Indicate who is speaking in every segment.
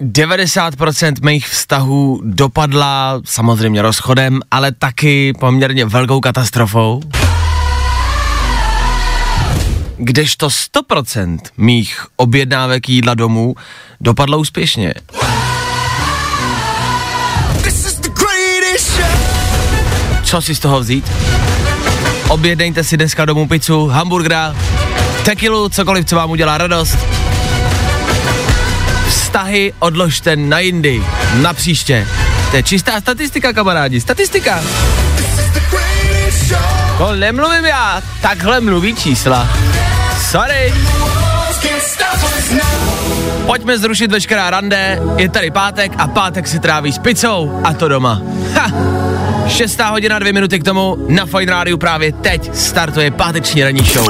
Speaker 1: 90% mých vztahů dopadla samozřejmě rozchodem, ale taky poměrně velkou katastrofou. Kdežto 100% mých objednávek jídla domů dopadlo úspěšně. Co si z toho vzít? Objednejte si dneska domů pizzu, hamburgera, tekilu, cokoliv, co vám udělá radost. Vztahy odložte na jindy, na příště. To je čistá statistika, kamarádi, statistika. To nemluvím já, takhle mluví čísla. Sorry. Pojďme zrušit veškerá rande, je tady pátek a pátek si tráví s pizzou a to doma. Ha! Šestá hodina, dvě minuty k tomu, na Fine Rádiu právě teď startuje páteční ranní show.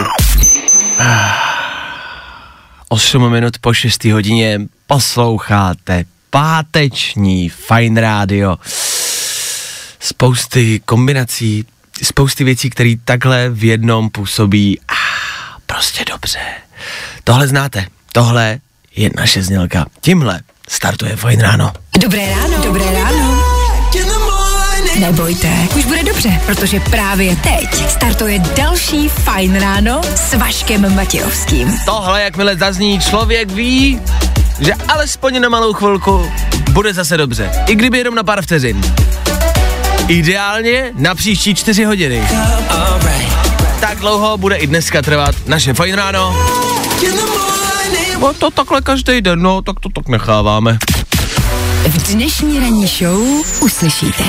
Speaker 1: 8 minut po 6 hodině posloucháte páteční Fine Radio. Spousty kombinací, spousty věcí, které takhle v jednom působí ah, prostě dobře. Tohle znáte, tohle je naše znělka. Tímhle startuje Fine Ráno.
Speaker 2: Dobré ráno. Dobré ráno. Nebojte, už bude dobře, protože právě teď startuje další Fajn ráno s Vaškem Matějovským.
Speaker 1: Tohle, jakmile zazní, člověk ví, že alespoň na malou chvilku bude zase dobře. I kdyby jenom na pár vteřin. Ideálně na příští čtyři hodiny. Tak dlouho bude i dneska trvat naše fajn ráno. No to takhle každý den, no, tak to tak necháváme.
Speaker 2: V dnešní ranní show uslyšíte.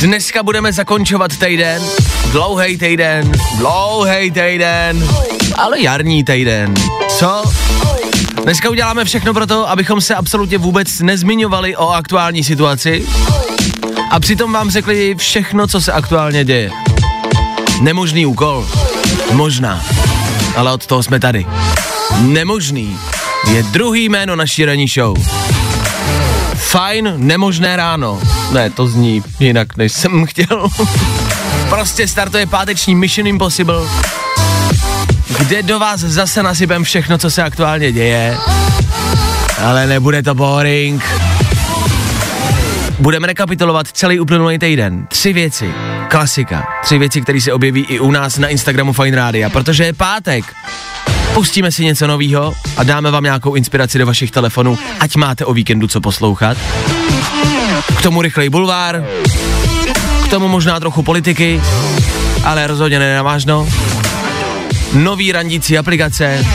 Speaker 1: Dneska budeme zakončovat týden, dlouhý týden, dlouhý týden, ale jarní týden. Co? Dneska uděláme všechno pro to, abychom se absolutně vůbec nezmiňovali o aktuální situaci a přitom vám řekli všechno, co se aktuálně děje. Nemožný úkol. Možná. Ale od toho jsme tady. Nemožný je druhý jméno naší ranní show. Fajn, nemožné ráno. Ne, to zní jinak, než jsem chtěl. prostě startuje páteční Mission Impossible, kde do vás zase nasypem všechno, co se aktuálně děje. Ale nebude to boring. Budeme rekapitulovat celý uplynulý týden. Tři věci. Klasika. Tři věci, které se objeví i u nás na Instagramu Fine Radio, protože je pátek. Pustíme si něco novýho a dáme vám nějakou inspiraci do vašich telefonů, ať máte o víkendu co poslouchat. K tomu rychlej bulvár, k tomu možná trochu politiky, ale rozhodně nenavážno. Nový randící aplikace.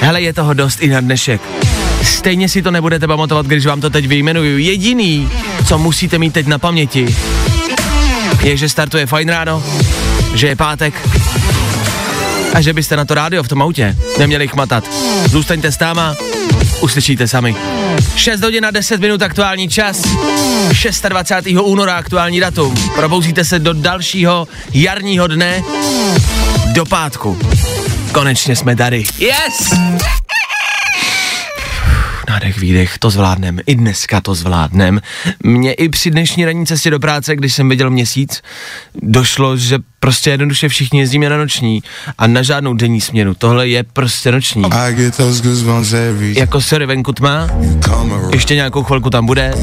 Speaker 1: Hele, je toho dost i na dnešek. Stejně si to nebudete pamatovat, když vám to teď vyjmenuju. Jediný, co musíte mít teď na paměti, je, že startuje fajn ráno, že je pátek a že byste na to rádio v tom autě neměli chmatat. Zůstaňte s náma, uslyšíte sami. 6 hodin a 10 minut aktuální čas, 26. února aktuální datum. Probouzíte se do dalšího jarního dne, do pátku. Konečně jsme tady. Yes! Nádech, výdech, to zvládnem. I dneska to zvládnem. Mně i při dnešní ranní cestě do práce, když jsem viděl měsíc, došlo, že prostě jednoduše všichni jezdíme na noční a na žádnou denní směnu. Tohle je prostě noční. Jako sorry, venku tma, ještě nějakou chvilku tam bude,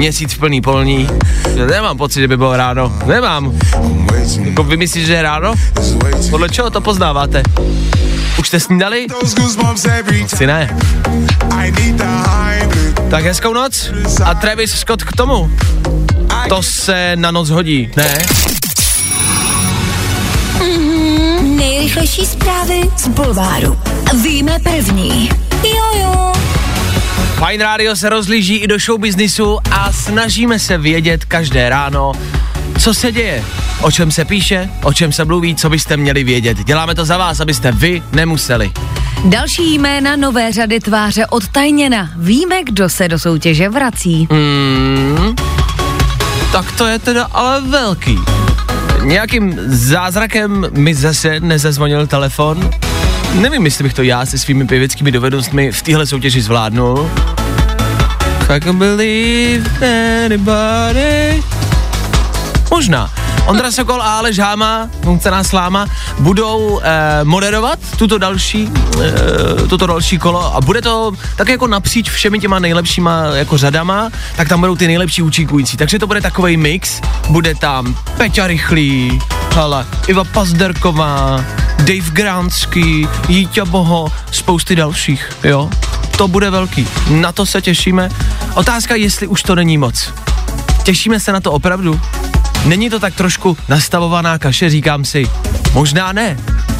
Speaker 1: měsíc plný polní. Nemám pocit, že by bylo ráno. Nemám. Jako vy myslíte, že je ráno? Podle čeho to poznáváte? Už jste snídali?
Speaker 3: Those goosebumps every time.
Speaker 1: Si ne. Tak hezkou noc a Travis Scott k tomu. To se na noc hodí, ne?
Speaker 2: Nejrychlejší zprávy z Bulváru. Víme první. Jojo.
Speaker 1: Fine Radio se rozlíží i do show businessu a snažíme se vědět každé ráno, co se děje. o čem se píše, o čem se mluví, co byste měli vědět. Děláme to za vás, abyste vy nemuseli.
Speaker 2: Další jména nové řady tváře odtajněna. Víme, kdo se do soutěže vrací.
Speaker 1: Mm, tak to je teda ale velký. Nějakým zázrakem mi zase nezazvonil telefon. Nevím, jestli bych to já se svými pěveckými dovednostmi v téhle soutěži zvládnul. I can believe anybody. Možná. Ondra Sokol a Aleš Háma, Cená Sláma, budou eh, moderovat tuto další, eh, toto další kolo a bude to tak jako napříč všemi těma nejlepšíma jako řadama, tak tam budou ty nejlepší účinkující. Takže to bude takový mix, bude tam Peťa Rychlý, hele, Iva Pazderková, Dave Gránský, Jíťa Boho, spousty dalších, jo. To bude velký, na to se těšíme. Otázka, jestli už to není moc. Těšíme se na to opravdu? Není to tak trošku nastavovaná kaše, říkám si, možná ne.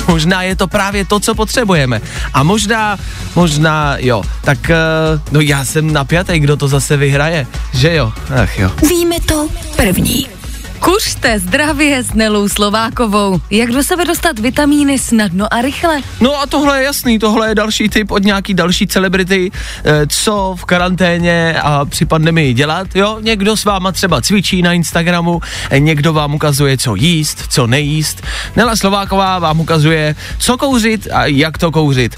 Speaker 1: Možná je to právě to, co potřebujeme. A možná, možná jo. Tak, uh, no já jsem napjatý, kdo to zase vyhraje. Že jo? Ach jo.
Speaker 2: Víme to první. Kuřte zdravě s Nelou Slovákovou. Jak do sebe dostat vitamíny snadno a rychle?
Speaker 1: No a tohle je jasný, tohle je další tip od nějaký další celebrity, eh, co v karanténě a při pandemii dělat, jo? Někdo s váma třeba cvičí na Instagramu, někdo vám ukazuje, co jíst, co nejíst. Nela Slováková vám ukazuje, co kouřit a jak to kouřit.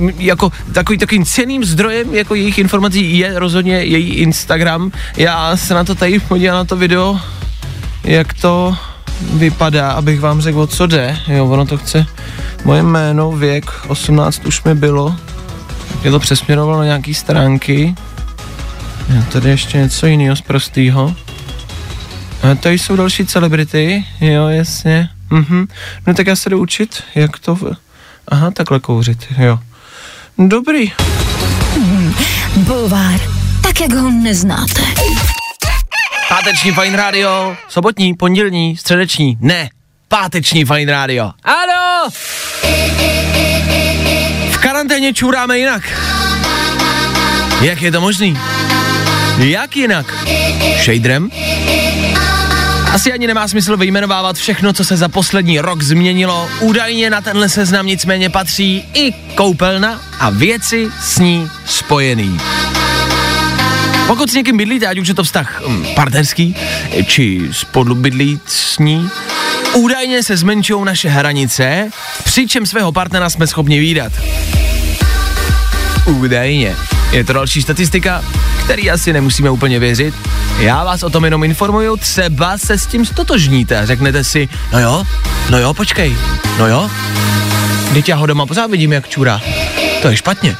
Speaker 1: Uh, jako takový takovým ceným zdrojem jako jejich informací je rozhodně její Instagram. Já se na to tady podívám na to video, jak to vypadá, abych vám řekl, o co jde. Jo, ono to chce moje jméno, věk, 18 už mi bylo. Je to přesměrovalo na nějaký stránky. Jo, tady ještě něco jiného z prostýho. A tady jsou další celebrity, jo, jasně. Mhm. No tak já se jdu učit, jak to... V... Aha, takhle kouřit, jo. Dobrý.
Speaker 2: Bulvár, tak jak ho neznáte.
Speaker 1: Páteční Fine Radio, sobotní, pondělní, středeční, ne, páteční Fine Radio. Ano! V karanténě čuráme jinak. Jak je to možný? Jak jinak? Shaderem? Asi ani nemá smysl vyjmenovávat všechno, co se za poslední rok změnilo. Údajně na tenhle seznam nicméně patří i koupelna a věci s ní spojený. Pokud s někým bydlíte, ať už je to vztah hm, partnerský, či spolubydlí s ní, údajně se zmenšují naše hranice, přičem svého partnera jsme schopni výdat. Údajně. Je to další statistika, který asi nemusíme úplně věřit. Já vás o tom jenom informuju, třeba se s tím stotožníte řeknete si, no jo, no jo, počkej, no jo, teď já ho doma pořád vidím, jak čůra. To je špatně.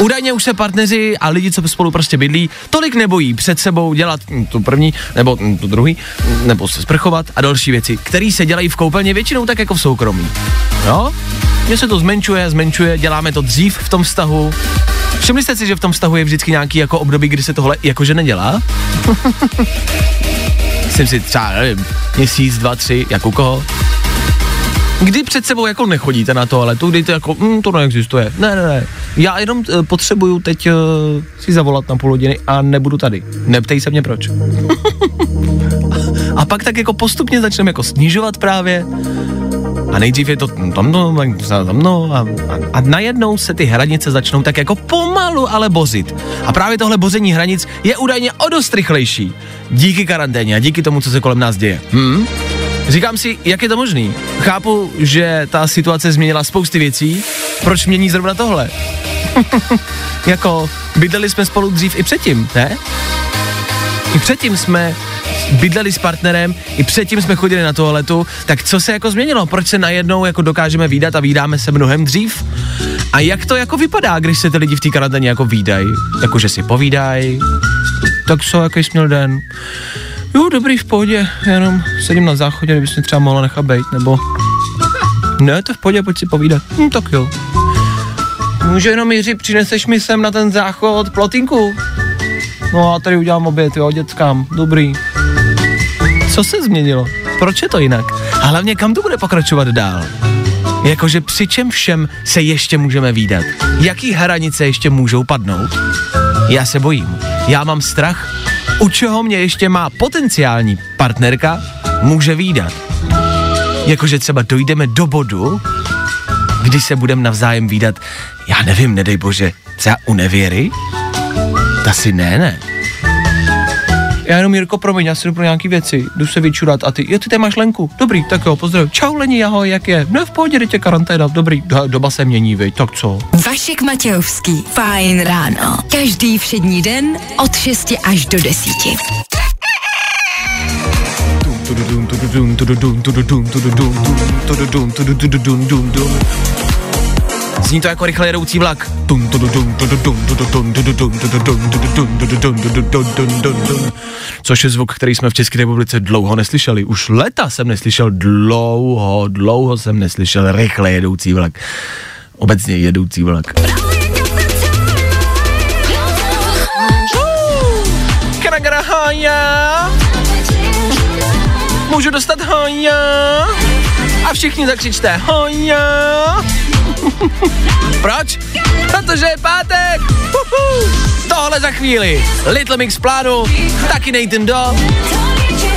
Speaker 1: Údajně už se partneři a lidi, co spolu prostě bydlí, tolik nebojí před sebou dělat hm, tu první, nebo hm, tu druhý, hm, nebo se sprchovat a další věci, které se dělají v koupelně většinou tak jako v soukromí. Jo? Mně se to zmenšuje, zmenšuje, děláme to dřív v tom vztahu. Všimli jste si, že v tom vztahu je vždycky nějaký jako období, kdy se tohle jakože nedělá? Jsem si třeba, nevím, měsíc, dva, tři, jak u koho. Kdy před sebou jako nechodíte na toaletu, kdy to jako, mm, to neexistuje. Ne, ne, ne. Já jenom uh, potřebuju teď uh, si zavolat na půl hodiny a nebudu tady. Neptej se mě proč. a pak tak jako postupně začneme jako snižovat právě. A nejdřív je to tam no, tam no a, a, a najednou se ty hranice začnou tak jako pomalu ale bozit. A právě tohle bození hranic je údajně o dost rychlejší. Díky karanténě a díky tomu, co se kolem nás děje. Hm? Říkám si, jak je to možný? Chápu, že ta situace změnila spousty věcí, proč mění zrovna tohle? jako, bydleli jsme spolu dřív i předtím, ne? I předtím jsme bydleli s partnerem, i předtím jsme chodili na toaletu, tak co se jako změnilo? Proč se najednou jako dokážeme výdat a výdáme se mnohem dřív? A jak to jako vypadá, když se ty lidi v té karanténě jako výdají? Jakože si povídají, tak co, jaký jsi měl den? Jo, dobrý, v pohodě, jenom sedím na záchodě, kdybys mě třeba mohla nechat bejt, nebo... Ne, to v pohodě, pojď si povídat. Hm, tak jo. Může jenom Jiří, přineseš mi sem na ten záchod plotinku? No a tady udělám oběd, jo, dětskám, dobrý. Co se změnilo? Proč je to jinak? A hlavně kam to bude pokračovat dál? Jakože při čem všem se ještě můžeme výdat? Jaký hranice ještě můžou padnout? Já se bojím. Já mám strach, u čeho mě ještě má potenciální partnerka může výdat. Jakože třeba dojdeme do bodu, kdy se budeme navzájem výdat, já nevím, nedej bože, třeba u nevěry? Ta si ne, ne. Já jenom, Jirko, promiň, já si jdu pro nějaký věci, jdu se vyčurat a ty, jo, ty tady máš Lenku, dobrý, tak jo, pozdrav. Čau Leni, ahoj, jak je? No v pohodě, tě karanténa, dobrý, do, doba se mění, vej, tak co?
Speaker 4: Vašek Matějovský. Fajn ráno. Každý všední den od 6 až do 10.
Speaker 1: Tududum, tududum, tududum, Zní to jako rychle jedoucí vlak. Což je zvuk, který jsme v České republice dlouho neslyšeli. Už leta jsem neslyšel, dlouho, dlouho jsem neslyšel rychle jedoucí vlak. Obecně jedoucí vlak. Kragrahaja! Můžu dostat haja? A všichni zakřičte haja. Proč? Protože je pátek. Uhu. Tohle za chvíli. Little Mix plánu, taky Nathan Do.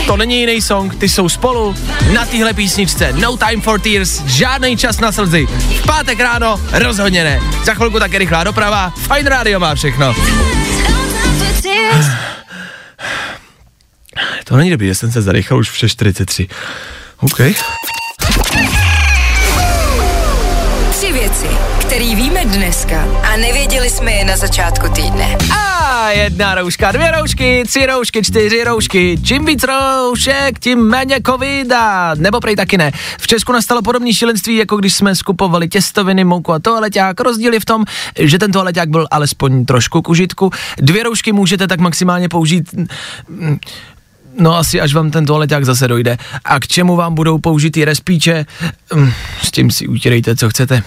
Speaker 1: To není jiný song, ty jsou spolu na téhle písničce. No time for tears, žádný čas na slzy. V pátek ráno rozhodně ne. Za chvilku také rychlá doprava, Fine Radio má všechno. To není dobrý, že jsem se zarychl už v 6.43. OK.
Speaker 4: Tři věci, které víme dneska a nevěděli jsme je na začátku týdne.
Speaker 1: A jedna rouška, dvě roušky, tři roušky, čtyři roušky. Čím víc roušek, tím méně covida. Nebo prej taky ne. V Česku nastalo podobné šílenství, jako když jsme skupovali těstoviny, mouku a toaleťák. Rozdíl je v tom, že ten toaleťák byl alespoň trošku k užitku. Dvě roušky můžete tak maximálně použít No asi až vám ten toaleťák zase dojde. A k čemu vám budou použitý respíče? Mm, S tím si utírejte, co chcete.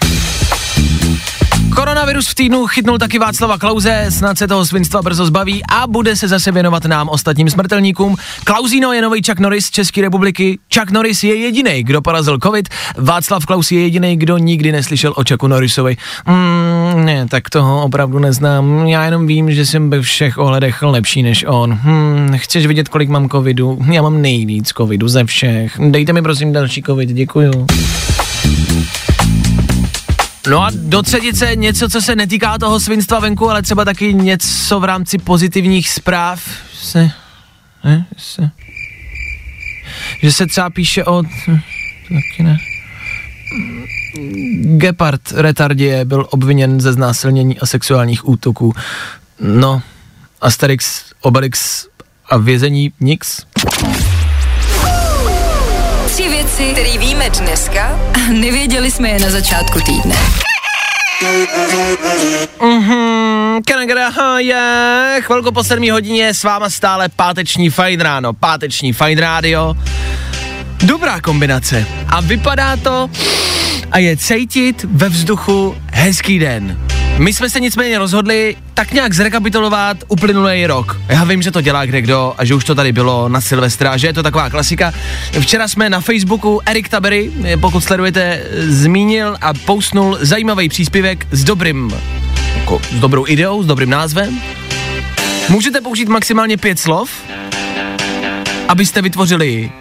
Speaker 1: Koronavirus v týdnu chytnul taky Václava Klauze, snad se toho svinstva brzo zbaví a bude se zase věnovat nám ostatním smrtelníkům. Klausino je nový Chuck Norris z České republiky. Chuck Norris je jediný, kdo porazil covid. Václav Klaus je jediný, kdo nikdy neslyšel o Chucku Norrisovi. Mm, ne, tak toho opravdu neznám. Já jenom vím, že jsem ve všech ohledech lepší než on. Hmm, chceš vidět, kolik mám covidu? Já mám nejvíc covidu ze všech. Dejte mi prosím další covid, děkuju. No a do třetice něco, co se netýká toho svinstva venku, ale třeba taky něco v rámci pozitivních zpráv se, ne, se, že se třeba píše o, taky ne, Gepard retardie byl obviněn ze znásilnění a sexuálních útoků. No, Asterix, Obelix a vězení Nix.
Speaker 4: Tři věci, které víme dneska a nevěděli jsme je na začátku týdne.
Speaker 1: Mhm, je, chvilku po 7 hodině s váma stále páteční fajn ráno, páteční fajn rádio. Dobrá kombinace. A vypadá to a je cítit ve vzduchu hezký den. My jsme se nicméně rozhodli tak nějak zrekapitulovat uplynulý rok. Já vím, že to dělá kde kdo a že už to tady bylo na Silvestra, že je to taková klasika. Včera jsme na Facebooku Erik Tabery, pokud sledujete, zmínil a postnul zajímavý příspěvek s dobrým, jako, s dobrou ideou, s dobrým názvem. Můžete použít maximálně pět slov, abyste vytvořili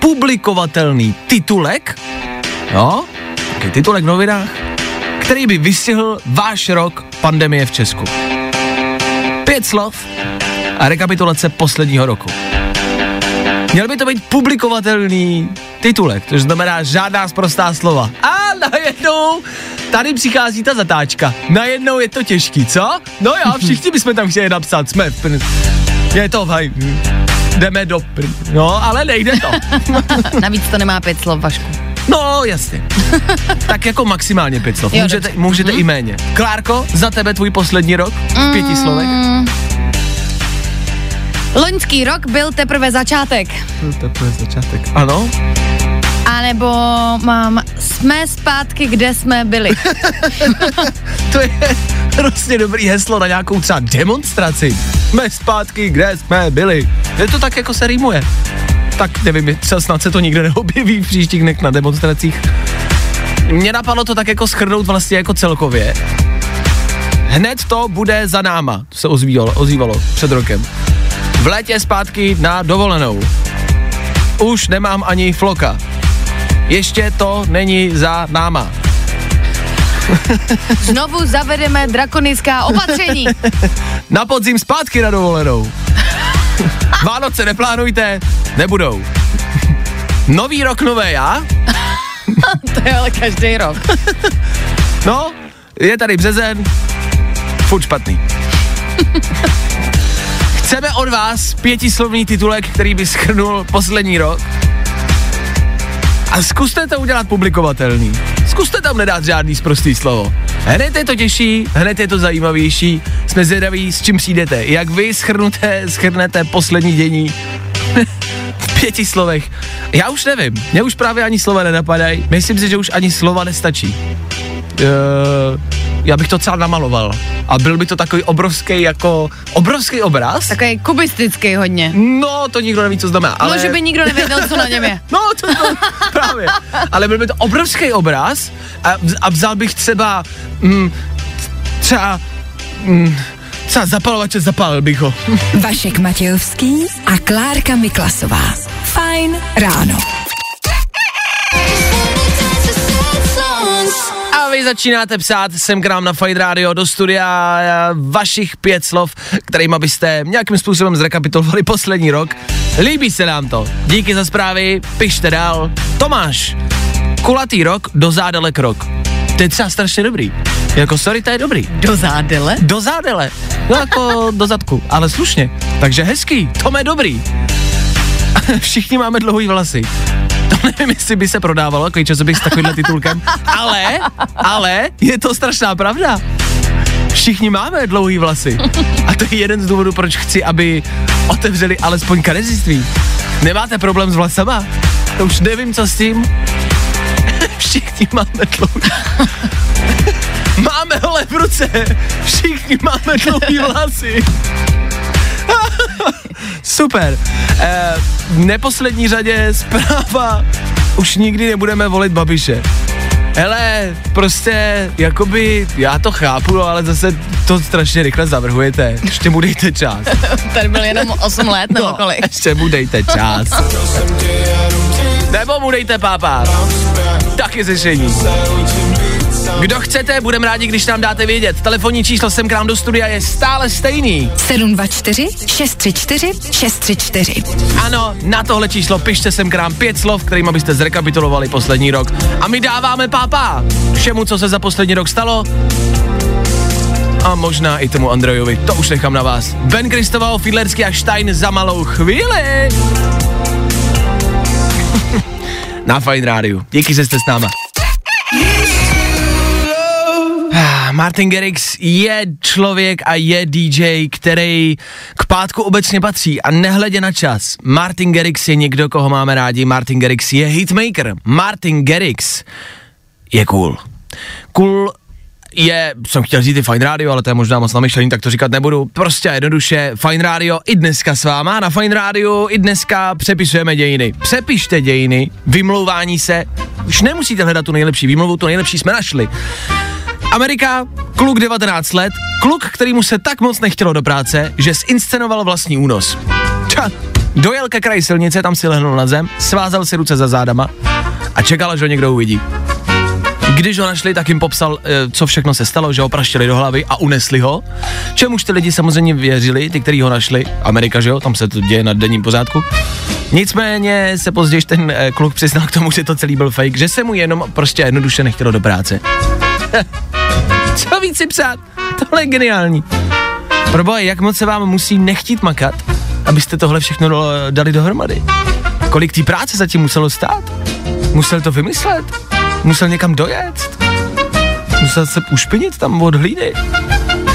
Speaker 1: publikovatelný titulek, jo, takový titulek v novinách, který by vystihl váš rok pandemie v Česku. Pět slov a rekapitulace posledního roku. Měl by to být publikovatelný titulek, to znamená žádná zprostá slova. A najednou tady přichází ta zatáčka. Najednou je to těžký, co? No jo, všichni bychom tam chtěli napsat, jsme v pr- Je to vaj. Jdeme do pr... No, ale nejde to.
Speaker 2: Navíc to nemá pět slov, Vašku.
Speaker 1: No, jasně. tak jako maximálně pět slov.
Speaker 2: Jo,
Speaker 1: Můžete,
Speaker 2: dobře.
Speaker 1: můžete i méně. Klárko, za tebe tvůj poslední rok v pěti slovech?
Speaker 2: Loňský rok byl teprve začátek.
Speaker 1: To je začátek. Ano?
Speaker 2: A nebo mám, jsme zpátky, kde jsme byli.
Speaker 1: To je hrozně dobrý heslo na nějakou třeba demonstraci. Jsme zpátky, kde jsme byli. Je to tak, jako se rýmuje. Tak nevím, třeba snad se to nikde neobjeví v příštích dnech na demonstracích. Mně napadlo to tak jako schrnout vlastně jako celkově. Hned to bude za náma, to se ozývalo, ozývalo před rokem. v létě zpátky na dovolenou. Už nemám ani floka. Ještě to není za náma.
Speaker 2: Znovu zavedeme drakonická opatření.
Speaker 1: Na podzim zpátky na dovolenou. Vánoce neplánujte, nebudou. Nový rok, nové já?
Speaker 2: to je ale každý rok.
Speaker 1: No, je tady březen, furt špatný. Chceme od vás pětislovný titulek, který by schrnul poslední rok. A zkuste to udělat publikovatelný. Zkuste tam nedat žádný zprostý slovo. Hned je to těžší, hned je to zajímavější. Jsme zvědaví, s čím přijdete. Jak vy schrnuté, schrnete poslední dění pěti slovech. Já už nevím, mě už právě ani slova nenapadají. Myslím si, že už ani slova nestačí. Uh, já bych to celá namaloval. A byl by to takový obrovský jako, obrovský obraz.
Speaker 2: Takový kubistický hodně.
Speaker 1: No, to nikdo neví, co znamená. Ale...
Speaker 2: Ale... No, že by nikdo nevěděl, co na něm je.
Speaker 1: No, to, to právě. Ale byl by to obrovský obraz a, a vzal bych třeba mm, třeba mm, třeba zapalovače, zapálil bych ho.
Speaker 4: Vašek Matějovský a Klárka Miklasová. Fajn ráno.
Speaker 1: A vy začínáte psát sem k nám na Fight Radio do studia eh, vašich pět slov, kterými byste nějakým způsobem zrekapitulovali poslední rok. Líbí se nám to. Díky za zprávy, pište dál. Tomáš, kulatý rok, do zádele krok. To je třeba strašně dobrý. Jako sorry, to je dobrý.
Speaker 2: Do zádele?
Speaker 1: Do zádele. No jako do zadku, ale slušně. Takže hezký, to je dobrý. Všichni máme dlouhý vlasy. To nevím, jestli by se prodávalo, takový časopis s takovýmhle titulkem, ale, ale je to strašná pravda. Všichni máme dlouhý vlasy. A to je jeden z důvodů, proč chci, aby otevřeli alespoň kadeziství. Nemáte problém s vlasama? To už nevím, co s tím. Všichni máme dlouhý. Máme hole v ruce. Všichni máme dlouhý vlasy. Super. E, v neposlední řadě zpráva. Už nikdy nebudeme volit Babiše. Hele, prostě, jakoby, já to chápu, ale zase to strašně rychle zavrhujete. Ještě mu dejte čas.
Speaker 2: Tady byl jenom 8 let nebo kolik.
Speaker 1: ještě mu dejte čas. Nebo mu dejte pápa. Taky řešení. Kdo chcete, budeme rádi, když nám dáte vědět. Telefonní číslo sem k nám do studia je stále stejný.
Speaker 4: 724 634 634.
Speaker 1: Ano, na tohle číslo pište sem k nám pět slov, kterými byste zrekapitulovali poslední rok. A my dáváme pápa všemu, co se za poslední rok stalo. A možná i tomu Andrejovi, to už nechám na vás. Ben Kristoval, Fiedlerský a Stein za malou chvíli. na Fine Rádiu. Díky, že jste s náma. Martin Garrix je člověk a je DJ, který k pátku obecně patří a nehledě na čas. Martin Garrix je někdo, koho máme rádi. Martin Garrix je hitmaker. Martin Garrix je cool. Cool je, jsem chtěl říct i Fine Radio, ale to je možná moc namyšlený, tak to říkat nebudu. Prostě a jednoduše, Fine Radio i dneska s váma, na Fine Radio i dneska přepisujeme dějiny. Přepište dějiny, vymlouvání se, už nemusíte hledat tu nejlepší výmluvu, tu nejlepší jsme našli. Amerika, kluk 19 let, kluk, kterýmu se tak moc nechtělo do práce, že zinscenoval vlastní únos. Ča, dojel ke kraji silnice, tam si lehnul na zem, svázal si ruce za zádama a čekal, že ho někdo uvidí. Když ho našli, tak jim popsal, eh, co všechno se stalo, že ho praštili do hlavy a unesli ho. Čemuž ty lidi samozřejmě věřili, ty, kteří ho našli. Amerika, že jo, tam se to děje na denním pořádku. Nicméně se později ten eh, kluk přiznal k tomu, že to celý byl fake, že se mu jenom prostě jednoduše nechtělo do práce. Co víc si psát? Tohle je geniální. Proboha, jak moc se vám musí nechtít makat, abyste tohle všechno do- dali dohromady? Kolik té práce zatím muselo stát? Musel to vymyslet? Musel někam dojet? Musel se ušpinit tam od hlíny?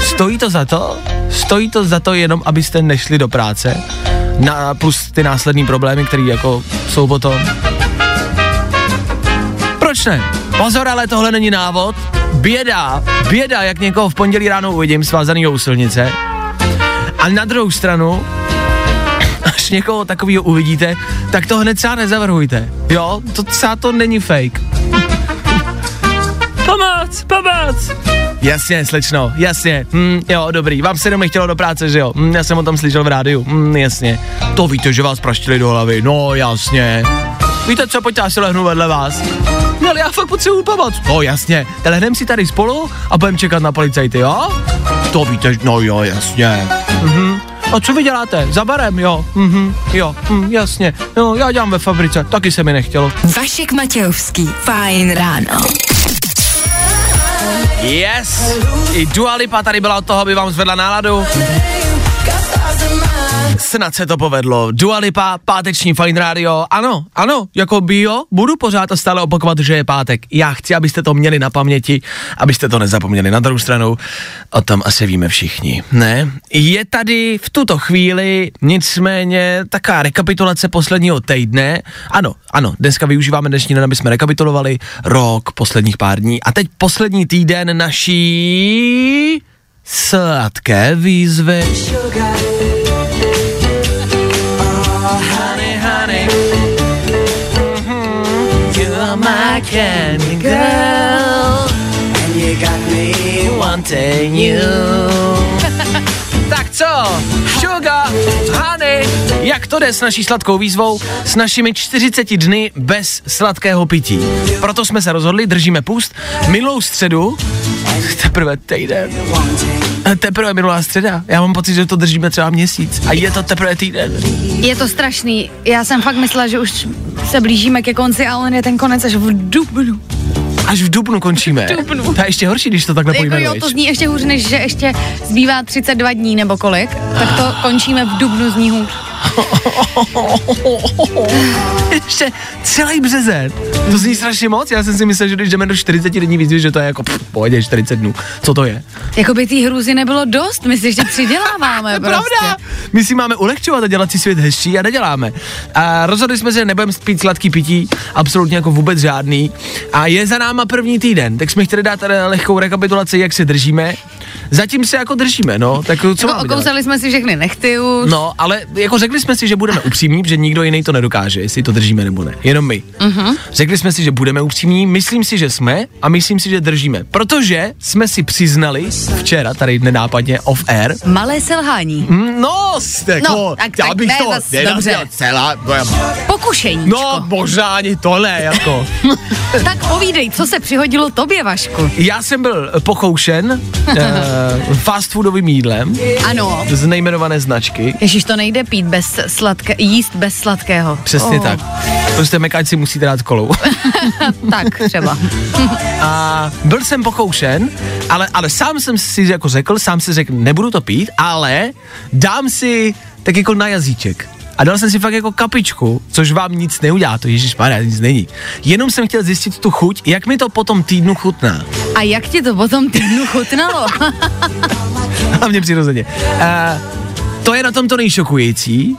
Speaker 1: Stojí to za to? Stojí to za to jenom, abyste nešli do práce? Na, plus ty následní problémy, které jako jsou potom. Proč ne? Pozor, ale tohle není návod. Běda, běda, jak někoho v pondělí ráno uvidím svázanýho u silnice. A na druhou stranu, až někoho takového uvidíte, tak to hned třeba nezavrhujte. Jo, to třeba to není fake. Pomoc, pomoc! Jasně, slečno, jasně, hm, jo, dobrý, vám se jenom nechtělo do práce, že jo, hm, já jsem o tom slyšel v rádiu, hm, jasně, to víte, že vás praštili do hlavy, no jasně, víte co, pojďte, já si lehnu vedle vás. No ale já fakt potřebuji pomoc. No jasně, tak lehneme si tady spolu a budeme čekat na policajty, jo? To víte, no jo, jasně. Mhm. A co vy děláte? Za barem, jo? Mhm, jo, hm, jasně. Jo, já dělám ve fabrice, taky se mi nechtělo.
Speaker 4: Vašek Matějovský, fajn ráno.
Speaker 1: Yes! I Dua Lipa tady byla od toho, aby vám zvedla náladu. Snad se to povedlo. Dua Lipa, páteční Fine Radio. Ano, ano, jako bio, budu pořád a stále opakovat, že je pátek. Já chci, abyste to měli na paměti, abyste to nezapomněli. Na druhou stranu, o tom asi víme všichni. Ne? Je tady v tuto chvíli nicméně taká rekapitulace posledního týdne. Ano, ano, dneska využíváme dnešní den, aby jsme rekapitulovali rok, posledních pár dní. A teď poslední týden naší sladké výzvy. honey, candy girl. And you got me wanting you. tak co? Sugar, honey. Jak to jde s naší sladkou výzvou? S našimi 40 dny bez sladkého pití. Proto jsme se rozhodli, držíme půst. Minulou středu, teprve týden, teprve minulá středa. Já mám pocit, že to držíme třeba měsíc. A je to teprve týden.
Speaker 2: Je to strašný. Já jsem fakt myslela, že už se blížíme ke konci a on je ten konec až v dubnu.
Speaker 1: Až v dubnu končíme.
Speaker 2: V dubnu.
Speaker 1: To je ještě horší, když to takhle
Speaker 2: Jako jo, to zní ještě hůř, než že ještě zbývá 32 dní nebo kolik, tak to končíme v dubnu zní hůř.
Speaker 1: Ještě celý březen. To zní strašně moc. Já jsem si myslel, že když jdeme do 40 denní výzvy, že to je jako pff, pohodě 40 dnů. Co to je?
Speaker 2: Jako by té hrůzy nebylo dost, my si ještě přiděláváme prostě.
Speaker 1: Pravda. My si máme ulehčovat a dělat si svět hezčí a neděláme. A rozhodli jsme se, že nebudeme pít sladký pití, absolutně jako vůbec žádný. A je za náma první týden, tak jsme chtěli dát eh, lehkou rekapitulaci, jak se držíme. Zatím se jako držíme, no. Tak co
Speaker 2: Jako okousali jsme si všechny nechty už.
Speaker 1: No, ale jako řekli jsme si, že budeme upřímní, že nikdo jiný to nedokáže, jestli to držíme nebo ne. Jenom my. Uh-huh. Řekli jsme si, že budeme upřímní, myslím si, že jsme a myslím si, že držíme. Protože jsme si přiznali včera, tady nenápadně off air,
Speaker 2: Malé selhání.
Speaker 1: Mm, No, jako,
Speaker 2: No, tak-
Speaker 1: já
Speaker 2: tak
Speaker 1: bych
Speaker 2: ne
Speaker 1: to
Speaker 2: zas dobře.
Speaker 1: celá,
Speaker 2: Pokušení.
Speaker 1: no možná ani to ne, jako.
Speaker 2: Tak povídej, co se přihodilo tobě, Vašku?
Speaker 1: Já jsem byl pokoušen uh, fast foodovým jídlem
Speaker 2: Ano.
Speaker 1: z nejmenované značky.
Speaker 2: Ježíš, to nejde pít bez sladké, jíst bez sladkého.
Speaker 1: Přesně
Speaker 2: Oh,
Speaker 1: tak. Prostě mekáč si musí dát kolou.
Speaker 2: Tak třeba.
Speaker 1: A byl jsem pokoušen, ale, ale sám jsem si jako řekl, sám si řekl, nebudu to pít, ale dám si tak jako na jazyček. A dal jsem si fakt jako kapičku, což vám nic neudělá, to Ježíš nic není. Jenom jsem chtěl zjistit tu chuť, jak mi to po tom týdnu chutná.
Speaker 2: A jak ti to potom týdnu chutnalo?
Speaker 1: Hlavně přirozeně. Uh, to je na tom to nejšokující.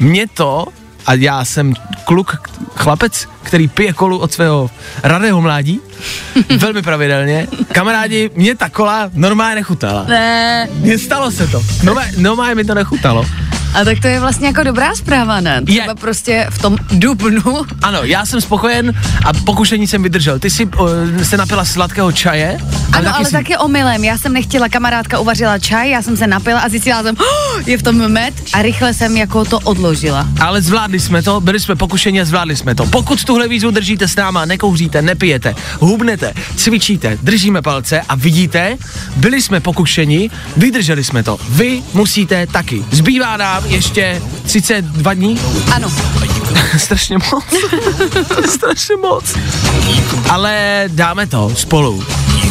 Speaker 1: Mě to, a já jsem kluk, chlapec, který pije kolu od svého radého mládí, velmi pravidelně. Kamarádi, mě ta kola normálně nechutnala.
Speaker 2: ne.
Speaker 1: Mně stalo se to. Normálně, normálně mi to nechutalo.
Speaker 2: A tak to je vlastně jako dobrá zpráva, ne? Třeba
Speaker 1: Je.
Speaker 2: prostě v tom dubnu.
Speaker 1: Ano, já jsem spokojen a pokušení jsem vydržel. Ty jsi uh, se napila sladkého čaje.
Speaker 2: Ano, ale
Speaker 1: jsi-
Speaker 2: taky omylem. Já jsem nechtěla, kamarádka uvařila čaj, já jsem se napila a zjistila jsem, oh, je v tom med a rychle jsem jako to odložila.
Speaker 1: Ale zvládli jsme to, byli jsme pokušeni a zvládli jsme to. Pokud tuhle výzvu držíte s náma, nekouříte, nepijete, hubnete, cvičíte, držíme palce a vidíte, byli jsme pokušeni, vydrželi jsme to. Vy musíte taky. Zbývá nám ještě 32 dní.
Speaker 2: Ano,
Speaker 1: Strašně moc. Strašně moc. Ale dáme to spolu.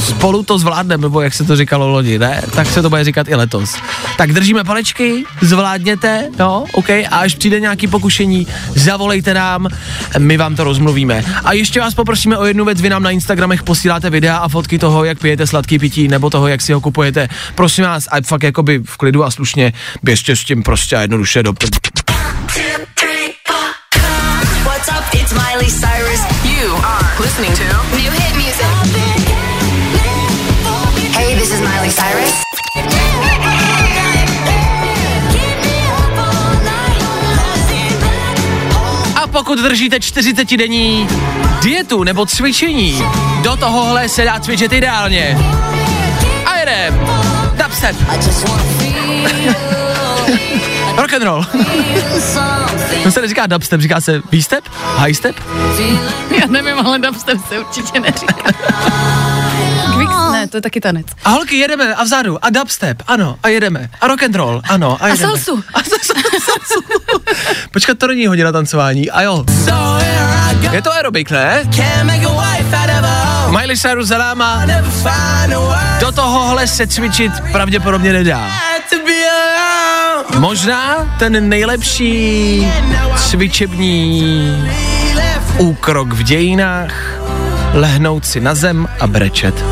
Speaker 1: Spolu to zvládneme, nebo jak se to říkalo loni, ne? Tak se to bude říkat i letos. Tak držíme palečky, zvládněte, no, OK, a až přijde nějaký pokušení, zavolejte nám, my vám to rozmluvíme. A ještě vás poprosíme o jednu věc, vy nám na Instagramech posíláte videa a fotky toho, jak pijete sladký pití, nebo toho, jak si ho kupujete. Prosím vás, a fakt jakoby v klidu a slušně, běžte s tím prostě jednoduše do...
Speaker 4: What's up? It's Miley Cyrus. You are listening to new hit music. Hey, this is Miley Cyrus.
Speaker 1: A pokud držíte 40 denní dietu nebo cvičení, do tohohle se dá cvičit ideálně. Dubstep. Rock and roll. To se neříká dubstep, říká se V-step? High step?
Speaker 2: Já nevím, ale dubstep se určitě neříká. Quicks, ne, to je taky tanec.
Speaker 1: A holky, jedeme a vzadu. A dubstep, ano. A jedeme. A rock and roll, ano. A, jedeme.
Speaker 2: salsu.
Speaker 1: A salsu. salsu. Počkat, to není hodina tancování. A jo. Je to aerobik, ne? Miley Cyrus za náma. Do tohohle se cvičit pravděpodobně nedá. Možná ten nejlepší cvičební úkrok v dějinách lehnout si na zem a brečet.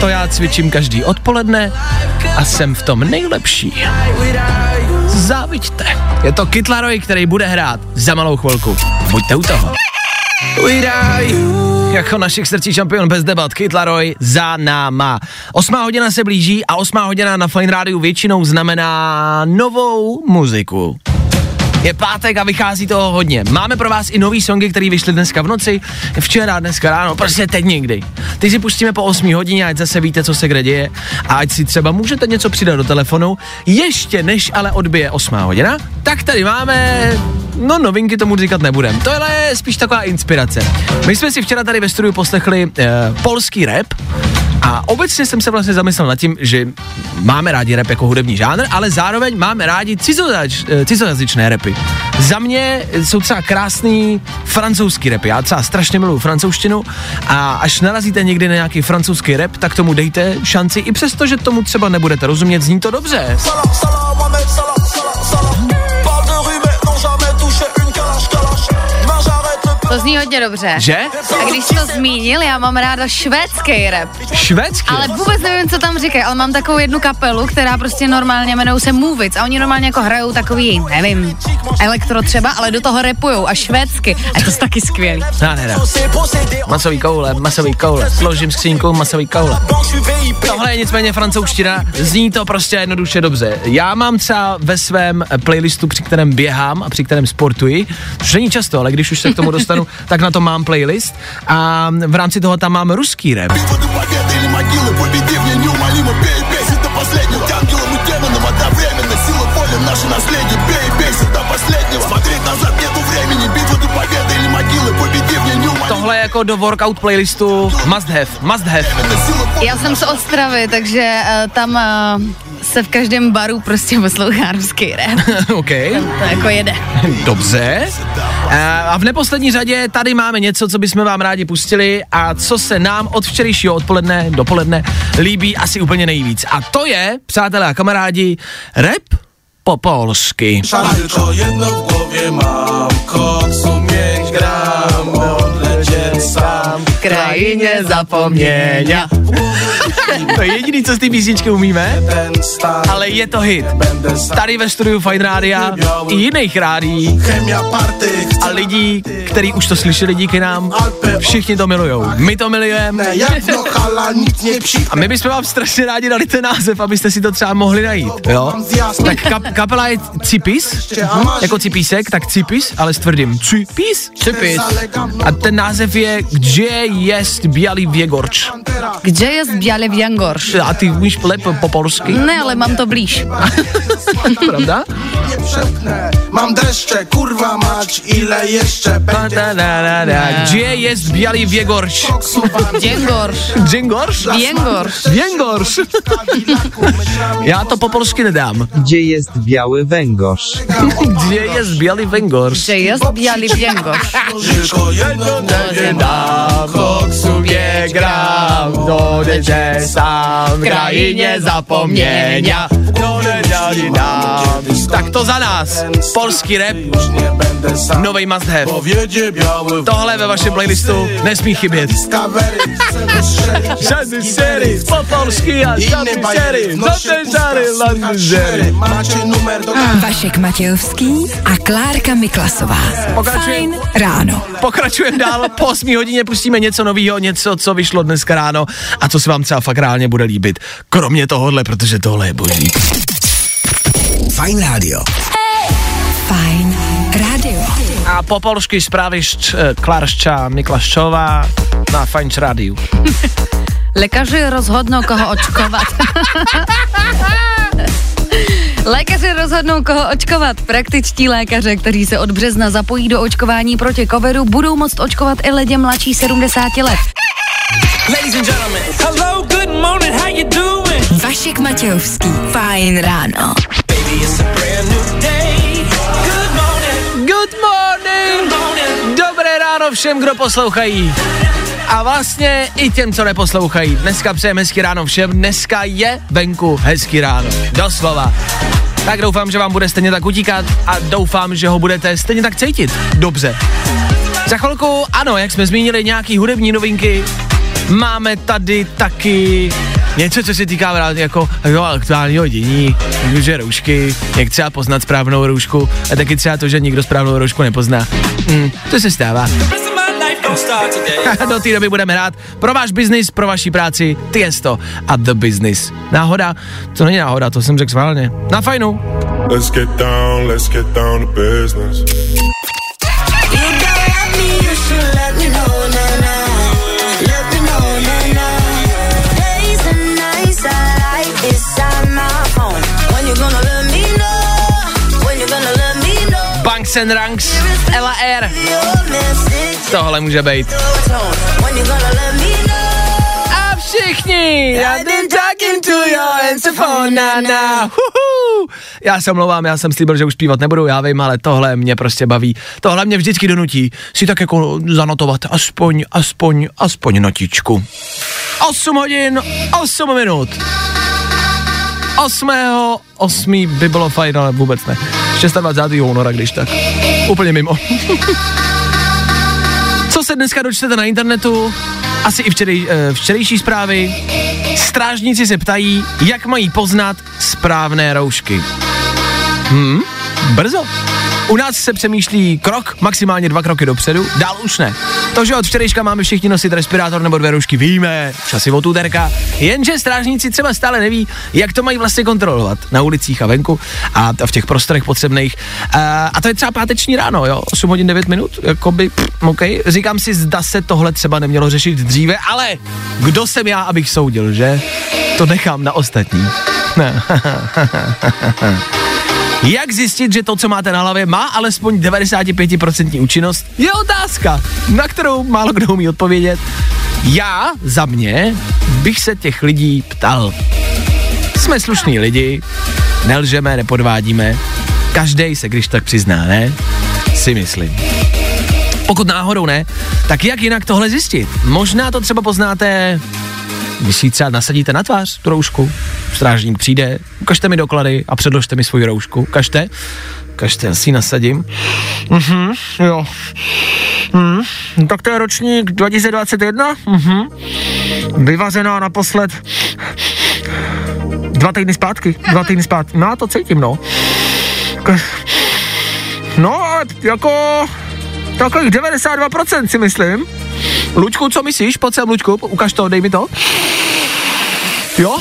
Speaker 1: To já cvičím každý odpoledne a jsem v tom nejlepší. Záviďte. Je to Kytlaroj, který bude hrát za malou chvilku. Buďte u toho. Jako našich srdcí šampion bez debat, Kytlaroj za náma. Osmá hodina se blíží a osmá hodina na Fine Rádiu většinou znamená novou muziku. Je pátek a vychází toho hodně. Máme pro vás i nový songy, které vyšly dneska v noci, včera, dneska ráno, prostě teď někdy. Ty si pustíme po 8 hodině, ať zase víte, co se kde děje a ať si třeba můžete něco přidat do telefonu, ještě než ale odbije 8 hodina, tak tady máme, no novinky tomu říkat nebudem. Tohle je spíš taková inspirace. My jsme si včera tady ve studiu poslechli eh, polský rap, a obecně jsem se vlastně zamyslel nad tím, že máme rádi rap jako hudební žánr, ale zároveň máme rádi cizojač, eh, cizojazyčné rapy. Za mě jsou třeba krásný francouzský rap. Já třeba strašně miluju francouzštinu a až narazíte někdy na nějaký francouzský rap, tak tomu dejte šanci, i přesto, že tomu třeba nebudete rozumět, zní to dobře.
Speaker 2: To zní hodně dobře.
Speaker 1: Že?
Speaker 2: A když jsi to zmínil, já mám ráda švédský rap.
Speaker 1: Švédsky.
Speaker 2: Ale vůbec nevím, co tam říkají, ale mám takovou jednu kapelu, která prostě normálně jmenují se Movic a oni normálně jako hrajou takový, nevím, elektro třeba, ale do toho repujou a švédsky. A to je taky skvělý.
Speaker 1: Nádhera. Masový koule, masový koule. Složím skřínku, masový koule. Tohle je nicméně francouzština, zní to prostě jednoduše dobře. Já mám třeba ve svém playlistu, při kterém běhám a při kterém sportuji, což není často, ale když už se k tomu dostanu, dostanu, tak na to mám playlist a v rámci toho tam mám ruský rap.
Speaker 3: Сила воли наше наследие Бей, бейся до последнего Смотреть назад нету времени Битва до победы или могилы Победи в ней неумолимо
Speaker 1: Tohle je jako do workout playlistu must have, must have.
Speaker 3: Сила воли
Speaker 2: Já jsem z Ostravy, takže uh, tam uh, se v každém baru prostě poslouchá ruský rap.
Speaker 1: OK,
Speaker 2: To jako jede.
Speaker 1: dobře. A a v neposlední řadě tady máme něco, co bychom vám rádi pustili a co se nám od včerejšího odpoledne, dopoledne líbí asi úplně nejvíc. A to je, přátelé a kamarádi, rap po polsky.
Speaker 3: Tylko jedno w głowie mam Koksu mieć gram Odlecieć sam
Speaker 2: V krajině
Speaker 1: zapomněňa. to je jediný, co z té písničky umíme, ale je to hit. Tady ve studiu Fine Rádia i jiných
Speaker 3: party
Speaker 1: a lidí, který už to slyšeli díky nám, všichni to milujou. My to milujeme a my bychom vám strašně rádi dali ten název, abyste si to třeba mohli najít, jo? Tak kap, kapela je Cipis, jako Cipísek, tak Cipis, ale s tvrdým Cipis. Cipis. A ten název je Gdzie jest Bialý Věgorč.
Speaker 2: Kde je zběli v Jangorš?
Speaker 1: A ty umíš lépe po polsky,
Speaker 2: Ne, ale mám to blíž.
Speaker 1: pravda?
Speaker 3: Nie przepnę Mam deszcze, kurwa mać Ile jeszcze będzie
Speaker 1: Gdzie jest Bialý Věgorč?
Speaker 2: Jangorš.
Speaker 1: Dżingorš?
Speaker 2: Jangorš.
Speaker 1: Věngorš. Já to po polsky nedám.
Speaker 5: Gdzie jest biały węgorz?
Speaker 1: Gdzie jest Bialý Věgorš?
Speaker 2: Kde je zběli v Jangorš?
Speaker 3: Tylko jedno
Speaker 1: dám, koksu nie gram, dodeče sám, v krajině zapomněňa, dodeče dám. Tak to za nás, polský rap, novej must have. Tohle ve vašem playlistu nesmí chybět. Žádný sery, po polsky a žádný sery, žádný
Speaker 4: Vašek Matějovský a Klárka Miklasová.
Speaker 1: Pokračujem.
Speaker 4: Fajn ráno.
Speaker 1: Pokračujeme dál, po 8 hodině pustíme něco nového, něco, co vyšlo dneska ráno a co se vám třeba fakt reálně bude líbit. Kromě tohohle, protože tohle je boží.
Speaker 6: Fajn rádio.
Speaker 4: Fajn rádio.
Speaker 1: A po polsky zprávy šč, Klaršča Miklasčová na Fajn rádiu.
Speaker 2: Lékaři rozhodnou, koho očkovat. Lékaři rozhodnou, koho očkovat. Praktičtí lékaře, kteří se od března zapojí do očkování proti covidu, budou moct očkovat i lidi mladší 70 let.
Speaker 6: Ladies and gentlemen. Hello, good morning, how you doing?
Speaker 4: Vašek Matějovský. Fajn ráno.
Speaker 6: Baby, Good morning!
Speaker 1: Dobré ráno všem, kdo poslouchají. A vlastně i těm, co neposlouchají. Dneska přejeme hezky ráno všem. Dneska je venku hezky ráno. Doslova. Tak doufám, že vám bude stejně tak utíkat a doufám, že ho budete stejně tak cítit. Dobře. Za chvilku, ano, jak jsme zmínili, nějaký hudební novinky. Máme tady taky něco, co se týká jako, jako aktuálního dění, že roušky, jak třeba poznat správnou roušku a taky třeba to, že nikdo správnou roušku nepozná. Hmm, to se stává. Do té doby budeme hrát pro váš biznis, pro vaši práci, Tiesto a The Business. Náhoda? To není náhoda, to jsem řekl schválně. Na fajnu.
Speaker 3: Let's get down, let's get down to business.
Speaker 1: Banks and Ranks, Air. Tohle může být. A všichni! Já jdem talking to your answer phone, na, na. Huhu. Já se omlouvám, já jsem slíbil, že už zpívat nebudu, já vím, ale tohle mě prostě baví. Tohle mě vždycky donutí si tak jako zanotovat aspoň, aspoň, aspoň notičku. 8 hodin, 8 minut. 8. 8. by bylo fajn, ale vůbec ne. 26. února, když tak. Úplně mimo. Co se dneska dočtete na internetu? Asi i včerej, eh, včerejší zprávy. Strážníci se ptají, jak mají poznat správné roušky. Hmm, brzo. U nás se přemýšlí krok, maximálně dva kroky dopředu, dál už ne. To, že od včerejška máme všichni nosit respirátor nebo dvě roušky, víme, asi od úterka, jenže strážníci třeba stále neví, jak to mají vlastně kontrolovat na ulicích a venku a v těch prostorech potřebných. A, a to je třeba páteční ráno, jo, 8 hodin 9 minut, jakoby, pff, OK. Říkám si, zda se tohle třeba nemělo řešit dříve, ale kdo jsem já, abych soudil, že? To nechám na ostatní. Jak zjistit, že to, co máte na hlavě, má alespoň 95% účinnost, je otázka, na kterou málo kdo umí odpovědět. Já, za mě, bych se těch lidí ptal. Jsme slušní lidi, nelžeme, nepodvádíme, každý se když tak přizná, ne? Si myslím. Pokud náhodou ne, tak jak jinak tohle zjistit? Možná to třeba poznáte, když si třeba nasadíte na tvář, tu roušku, strážník přijde, ukažte mi doklady a předložte mi svoji roušku. Ukažte, ukažte, já si ji nasadím. Mhm, jo. Mhm, tak to je ročník 2021? Mhm. Vyvařená naposled dva týdny zpátky, dva týdny zpátky. No, to cítím, no. No, jako takových 92% si myslím. Luďku, co myslíš? Pojď sem, Luďku, ukaž to, dej mi to. Jo?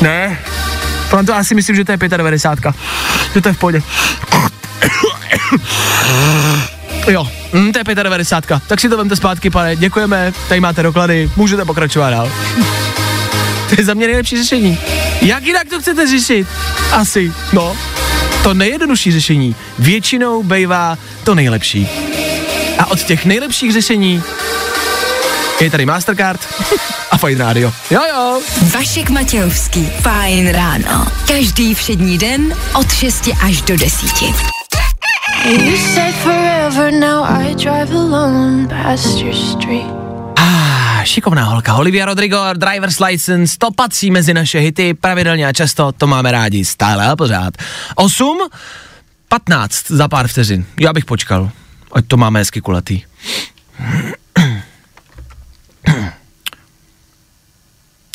Speaker 1: Ne. Tohle to asi myslím, že to je 95. Že to je v pohodě. Jo, mm, to je 95. Tak si to vemte zpátky, pane, děkujeme, tady máte doklady, můžete pokračovat dál. To je za mě nejlepší řešení. Jak jinak to chcete řešit? Asi, no. To nejjednodušší řešení většinou bývá to nejlepší. A od těch nejlepších řešení je tady Mastercard a Fine Radio. Jo, jo.
Speaker 4: Vašek Matějovský. Fajn ráno. Každý všední den od 6 až do 10.
Speaker 7: You said forever, now I drive alone past your street.
Speaker 1: Ah, šikovná holka. Olivia Rodrigo, Driver's License, to patří mezi naše hity, pravidelně a často, to máme rádi, stále a pořád. 8, 15 za pár vteřin. Já bych počkal, ať to máme hezky kulatý.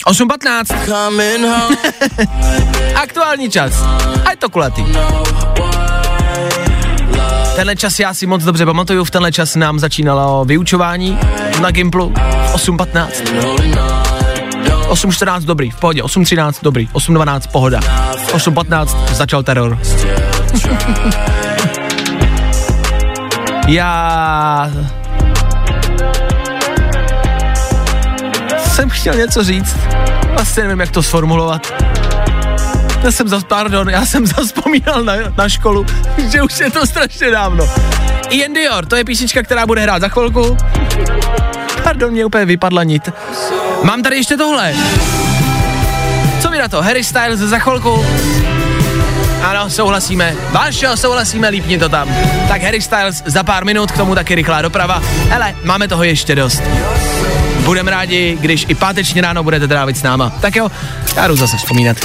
Speaker 1: Osm patnáct. Aktuální čas. Ať to kulatý. Tenhle čas já si moc dobře pamatuju, v tenhle čas nám začínalo vyučování na Gimplu 8.15. 8.14 dobrý, v pohodě, 8.13 dobrý, 8.12 pohoda, 8.15 začal teror. já jsem chtěl něco říct. Vlastně nevím, jak to sformulovat. Já jsem zas, pardon, já jsem zaspomínal na, na školu, že už je to strašně dávno. Ian Dior, to je písnička, která bude hrát za chvilku. Pardon, mě úplně vypadla nit. Mám tady ještě tohle. Co mi na to? Harry Styles za chvilku. Ano, souhlasíme. Vašo, souhlasíme, lípni to tam. Tak Harry Styles za pár minut, k tomu taky rychlá doprava. Hele, máme toho ještě dost. Budeme rádi, když i páteční ráno budete trávit s náma. Tak jo, já jdu zase vzpomínat.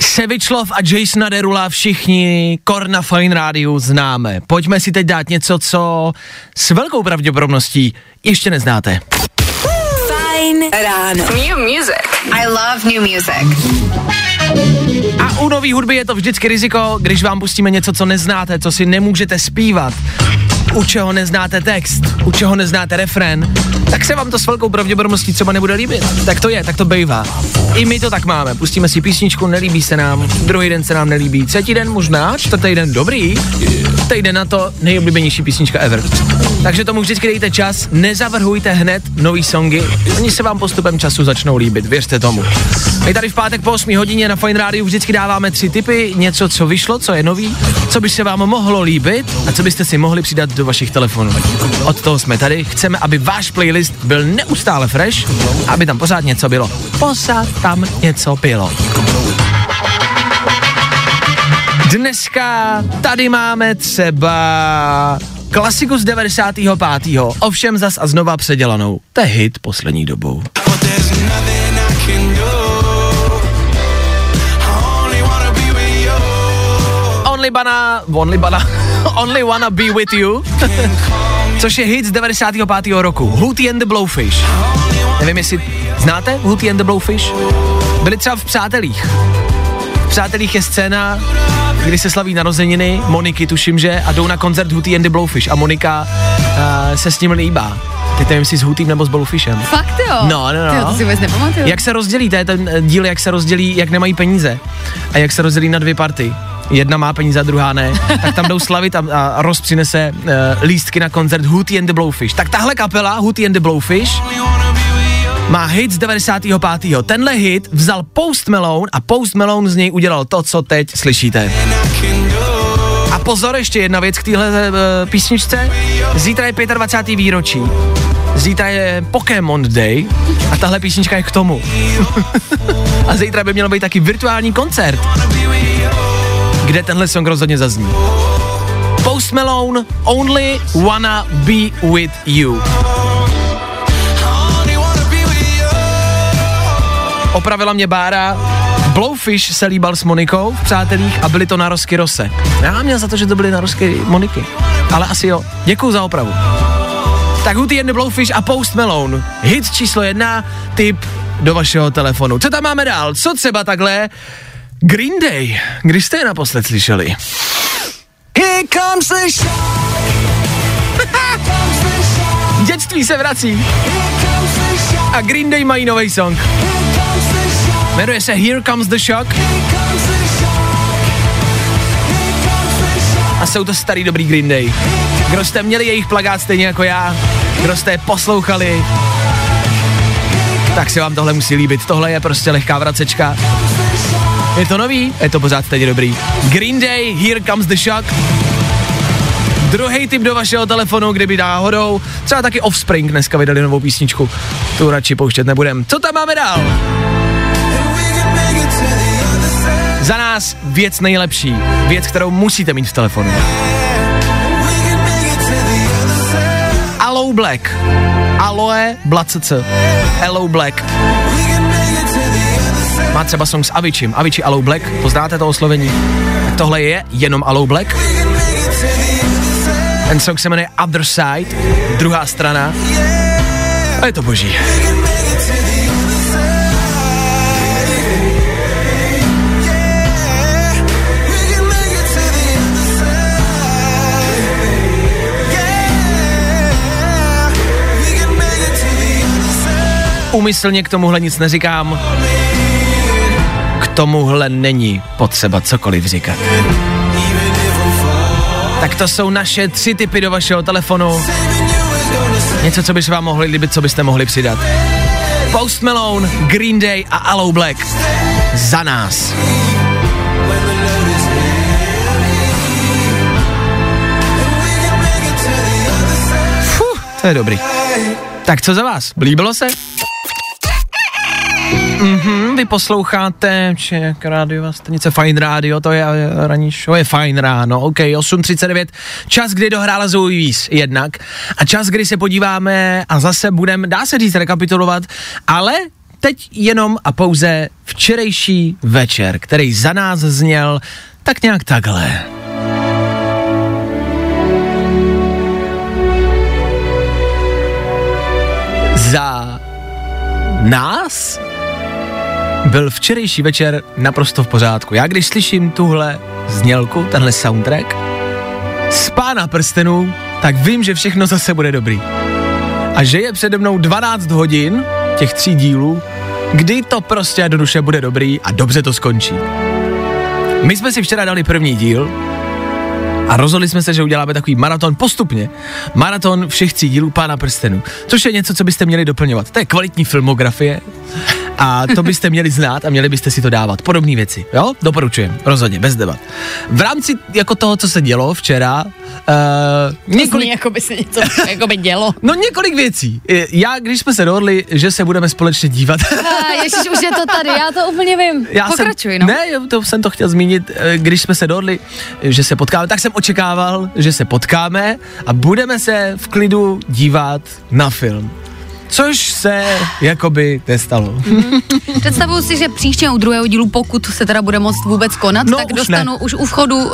Speaker 1: Sevičlov a Jasona Derula všichni Korna Fine Radio známe. Pojďme si teď dát něco, co s velkou pravděpodobností ještě neznáte.
Speaker 4: Fajn ráno.
Speaker 8: New music. I love new music.
Speaker 1: A u nový hudby je to vždycky riziko, když vám pustíme něco, co neznáte, co si nemůžete zpívat, u čeho neznáte text, u čeho neznáte refrén, tak se vám to s velkou pravděpodobností třeba nebude líbit. Tak to je, tak to bejvá. I my to tak máme. Pustíme si písničku, nelíbí se nám, druhý den se nám nelíbí, třetí den možná, čtvrtý den dobrý, týden na to nejoblíbenější písnička ever. Takže tomu vždycky dejte čas, nezavrhujte hned nový songy, oni se vám postupem času začnou líbit, věřte tomu. My tady v pátek po 8 hodině na Fine Radio vždycky dáváme tři typy, něco, co vyšlo, co je nový, co by se vám mohlo líbit a co byste si mohli přidat do vašich telefonů. Od toho jsme tady, chceme, aby váš playlist byl neustále fresh, aby tam pořád něco bylo. Pořád tam něco bylo. Dneska tady máme třeba klasiku z 95. Ovšem zas a znova předělanou. To je hit poslední dobou. Only Bana, Only Bana, Only Wanna Be With You, což je hit z 95. roku. Hootie and the Blowfish. Nevím, jestli znáte Hootie and the Blowfish? Byli třeba v Přátelích. V Přátelích je scéna, kdy se slaví narozeniny, Moniky tuším, že, a jdou na koncert Hootie and the Blowfish a Monika uh, se s ním líbá. Teď nevím, jestli s Hootiem nebo s Blowfishem.
Speaker 2: Fakt jo?
Speaker 1: No, no, no.
Speaker 2: Tyjo, to si vůbec nepamatuju.
Speaker 1: Jak se rozdělí, to je ten díl, jak se rozdělí, jak nemají peníze a jak se rozdělí na dvě party. Jedna má peníze a druhá ne, tak tam jdou slavit a, a Ross přinese uh, lístky na koncert Hootie and the Blowfish. Tak tahle kapela Hootie and the Blowfish má hit z 95. Tenhle hit vzal Post Malone a Post Malone z něj udělal to, co teď slyšíte. A pozor, ještě jedna věc k téhle uh, písničce. Zítra je 25. výročí. Zítra je Pokémon Day a tahle písnička je k tomu. a zítra by měl být taky virtuální koncert, kde tenhle song rozhodně zazní. Post Malone, Only Wanna Be With You. Opravila mě Bára, Blowfish se líbal s Monikou v Přátelích a byly to narosky Rose. Já měl za to, že to byly narosky Moniky. Ale asi jo. Děkuju za opravu. Tak and the Blowfish a Post Malone. Hit číslo jedna, tip do vašeho telefonu. Co tam máme dál? Co třeba takhle? Green Day. Když jste je naposled slyšeli? Here comes the shock. Dětství se vrací. A Green Day mají nový song. Jmenuje se Here Comes the Shock. A jsou to starý dobrý Green Day. Kdo jste měli jejich plagát stejně jako já, kdo jste je poslouchali, tak se vám tohle musí líbit. Tohle je prostě lehká vracečka. Je to nový, je to pořád stejně dobrý. Green Day, Here Comes the Shock. Druhý tip do vašeho telefonu, kdyby náhodou, třeba taky Offspring dneska vydali novou písničku. Tu radši pouštět nebudem. Co tam máme dál? Za nás věc nejlepší, věc, kterou musíte mít v telefonu. Aloe Black. Aloe Blacc. Hello Black. Má třeba song s Avicim. Avicii Aloe Black. Poznáte to oslovení? Tak tohle je jenom Aloe Black. Ten song se jmenuje Other Side, druhá strana. A je to boží. Umyslně k tomuhle nic neříkám. Tomuhle není potřeba cokoliv říkat. Tak to jsou naše tři typy do vašeho telefonu. Něco, co by se vám mohli líbit, co byste mohli přidat. Post Malone, Green Day a Aloe Black. Za nás. Fuh, to je dobrý. Tak co za vás? Líbilo se? Mhm, vy posloucháte Ček rádio, stanice Fine Radio, to je eh, ranní show, je Fine ráno, ok, 8.39, čas, kdy dohrála Zoe Víz jednak a čas, kdy se podíváme a zase budeme, dá se říct, rekapitulovat, ale teď jenom a pouze včerejší večer, který za nás zněl tak nějak takhle. Za nás byl včerejší večer naprosto v pořádku. Já když slyším tuhle znělku, tenhle soundtrack z pána prstenů, tak vím, že všechno zase bude dobrý. A že je přede mnou 12 hodin těch tří dílů, kdy to prostě do duše bude dobrý a dobře to skončí. My jsme si včera dali první díl a rozhodli jsme se, že uděláme takový maraton postupně. Maraton všech tří dílů Pána prstenů, což je něco, co byste měli doplňovat. To je kvalitní filmografie a to byste měli znát a měli byste si to dávat. Podobné věci, jo? Doporučujem, rozhodně, bez debat. V rámci jako toho, co se dělo včera, uh,
Speaker 2: Několik... Zní, jako by se něco jako by dělo.
Speaker 1: No několik věcí. Já, když jsme se dohodli, že se budeme společně dívat.
Speaker 2: Ježiš, už je to tady, já to úplně vím. Já Pokračuj,
Speaker 1: jsem,
Speaker 2: no.
Speaker 1: Ne, to jsem to chtěl zmínit, eh, když jsme se dohodli, že se potkáme, tak jsem očekával, že se potkáme a budeme se v klidu dívat na film což se jakoby nestalo.
Speaker 2: Mm. Představuju si, že příště u druhého dílu, pokud se teda bude moct vůbec konat, no, tak už dostanu ne. už u vchodu uh,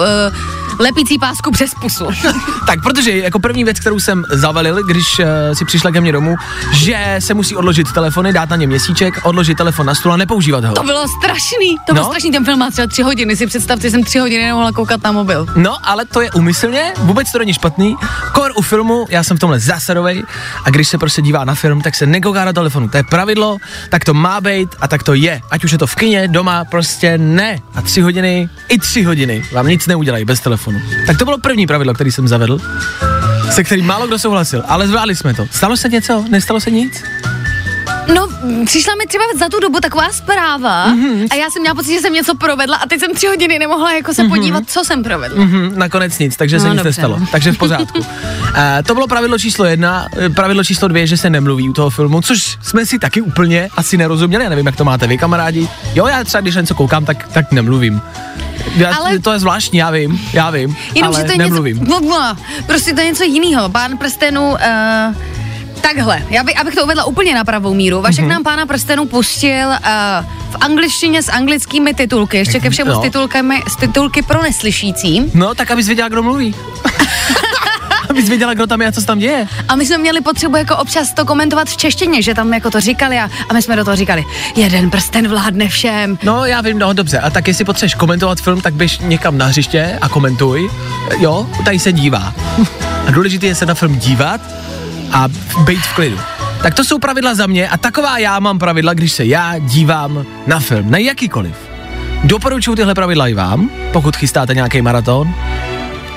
Speaker 2: lepící pásku přes pusu.
Speaker 1: tak, protože jako první věc, kterou jsem zavalil, když uh, si přišla ke mně domů, že se musí odložit telefony, dát na ně měsíček, odložit telefon na stůl a nepoužívat ho.
Speaker 2: To bylo strašný, to no? bylo strašný, ten film má třeba tři hodiny, si představte, jsem tři hodiny nemohla koukat na mobil.
Speaker 1: No, ale to je umyslně, vůbec to není špatný. Kor u filmu, já jsem v tomhle zásadový a když se prostě dívá na film, tak se nekouká na telefonu. To je pravidlo, tak to má být a tak to je. Ať už je to v kině, doma, prostě ne. A tři hodiny, i tři hodiny vám nic neudělají bez telefonu. Tak to bylo první pravidlo, který jsem zavedl, se kterým málo kdo souhlasil, ale zvládli jsme to. Stalo se něco? Nestalo se nic?
Speaker 2: No, přišla mi třeba za tu dobu taková zpráva mm-hmm. a já jsem měla pocit, že jsem něco provedla a teď jsem tři hodiny nemohla jako se mm-hmm. podívat, co jsem provedla.
Speaker 1: Mm-hmm, nakonec nic, takže no, se nic dobře, nestalo, no. takže v pořádku. uh, to bylo pravidlo číslo jedna, eh, pravidlo číslo dvě, že se nemluví u toho filmu, což jsme si taky úplně asi nerozuměli, já nevím, jak to máte vy, kamarádi. Jo, já třeba, když něco koukám, tak, tak nemluvím. Já, ale... To je zvláštní, já vím, já vím, Jenom, ale že to je nemluvím.
Speaker 2: Něco, no, no, prostě to je něco jiného. Pán prstenů uh, Takhle, já by, abych to uvedla úplně na pravou míru. Vašek mm-hmm. nám pána prstenů pustil uh, v angličtině s anglickými titulky, ještě ke všemu no. s, titulkami, s titulky pro neslyšící.
Speaker 1: No, tak abys věděla, kdo mluví. abys věděla, kdo tam je a co se tam děje.
Speaker 2: A my jsme měli potřebu jako občas to komentovat v češtině, že tam jako to říkali a, a my jsme do toho říkali, jeden prsten vládne všem.
Speaker 1: No, já vím, no dobře. A tak jestli potřebuješ komentovat film, tak běž někam na hřiště a komentuj. Jo, tady se dívá. A důležité je se na film dívat a být v klidu. Tak to jsou pravidla za mě a taková já mám pravidla, když se já dívám na film, na jakýkoliv. Doporučuji tyhle pravidla i vám, pokud chystáte nějaký maraton.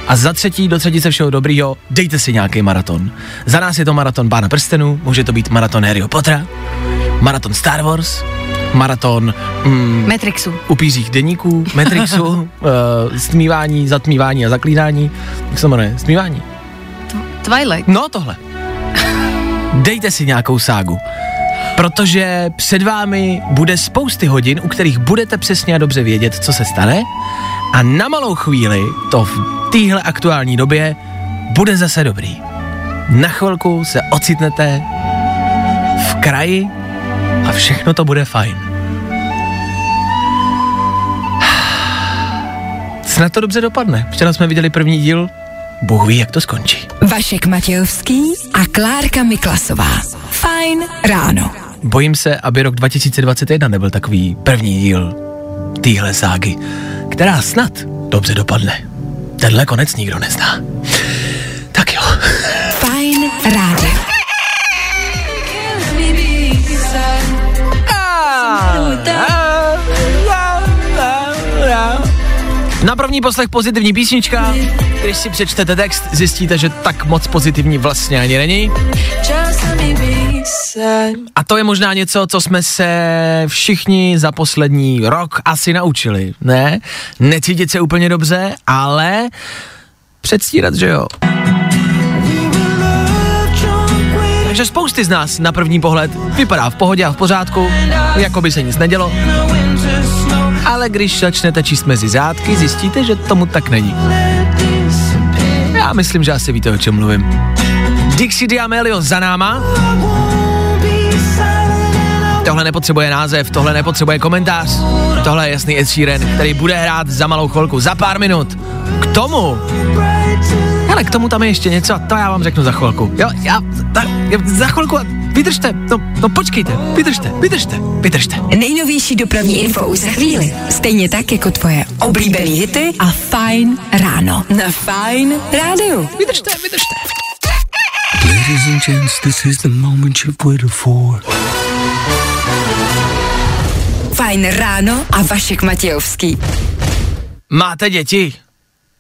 Speaker 1: A za třetí, do třetice všeho dobrýho, dejte si nějaký maraton. Za nás je to maraton Pána prstenu, může to být maraton Harryho Pottera, maraton Star Wars, maraton
Speaker 2: mm, Matrixu.
Speaker 1: Upířích deníků, Matrixu, uh, stmívání, zatmívání a zaklínání. Jak se jmenuje? Stmívání.
Speaker 2: Twilight.
Speaker 1: No, tohle dejte si nějakou ságu. Protože před vámi bude spousty hodin, u kterých budete přesně a dobře vědět, co se stane a na malou chvíli to v téhle aktuální době bude zase dobrý. Na chvilku se ocitnete v kraji a všechno to bude fajn. Snad to dobře dopadne. Včera jsme viděli první díl, Bůh ví, jak to skončí.
Speaker 4: Vašek Matějovský a Klárka Miklasová. Fajn ráno.
Speaker 1: Bojím se, aby rok 2021 nebyl takový první díl téhle ságy, která snad dobře dopadne. Tenhle konec nikdo nezná. Na první poslech pozitivní písnička. Když si přečtete text, zjistíte, že tak moc pozitivní vlastně ani není. A to je možná něco, co jsme se všichni za poslední rok asi naučili, ne? Necítit se úplně dobře, ale předstírat, že jo. Takže spousty z nás na první pohled vypadá v pohodě a v pořádku, jako by se nic nedělo. Ale když začnete číst mezi zádky, zjistíte, že tomu tak není. Já myslím, že asi víte, o čem mluvím. Dixie D'Amelio za náma. Tohle nepotřebuje název, tohle nepotřebuje komentář. Tohle je jasný Ed Sheeran, který bude hrát za malou chvilku, za pár minut. K tomu ale k tomu tam je ještě něco a to já vám řeknu za chvilku. Jo, já, ta, za chvilku, vydržte, no, no počkejte, vydržte, vydržte, vydržte.
Speaker 4: Nejnovější dopravní info už za chvíli. Stejně tak jako tvoje oblíbený hity a Fine ráno. Na Fine rádiu.
Speaker 1: Vydržte, vydržte.
Speaker 9: Ladies and gents, this is the moment you've waited for.
Speaker 4: Fajn ráno a Vašek Matějovský.
Speaker 1: Máte děti?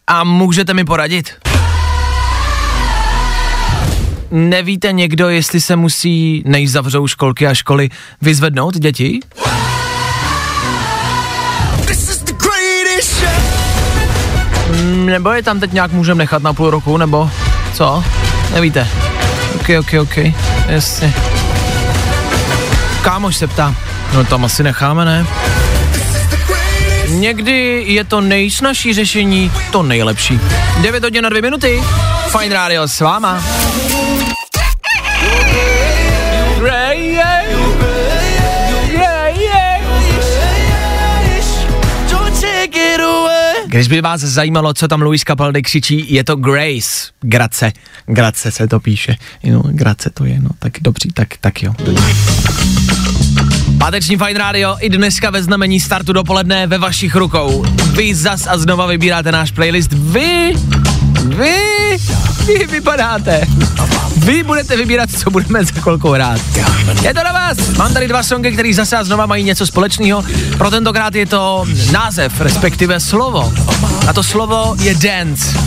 Speaker 1: A můžete mi poradit? Nevíte někdo, jestli se musí, než zavřou školky a školy, vyzvednout děti? Nebo je tam teď nějak můžeme nechat na půl roku, nebo co? Nevíte? Ok, ok, ok, jasně. Kámoš se ptá. No tam asi necháme, ne? Někdy je to nejsnažší řešení to nejlepší. 9 hodin na 2 minuty. Fine Radio s váma. Když by vás zajímalo, co tam Luis Capaldi křičí, je to Grace. Grace. Grace se to píše. Jo, Grace to je, no tak dobří, tak, tak jo. Páteční Fine Radio i dneska ve znamení startu dopoledne ve vašich rukou. Vy zas a znova vybíráte náš playlist. Vy, vy, vy vypadáte. Vy budete vybírat, co budeme za chvilku hrát. Je to na vás. Mám tady dva songy, které zase a znova mají něco společného. Pro tentokrát je to název, respektive slovo. A to slovo je dance.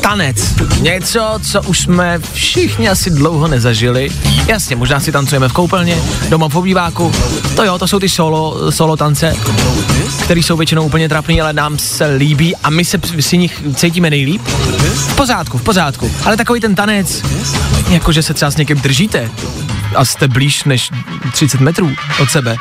Speaker 1: Tanec. Něco, co už jsme všichni asi dlouho nezažili. Jasně, možná si tancujeme v koupelně, doma v obýváku. To jo, to jsou ty solo, solo tance, které jsou většinou úplně trapný, ale nám se líbí a my se si nich cítíme nejlíp. V pořádku, v pořádku. Ale takový ten tanec, jakože se třeba s někým držíte a jste blíž než 30 metrů od sebe.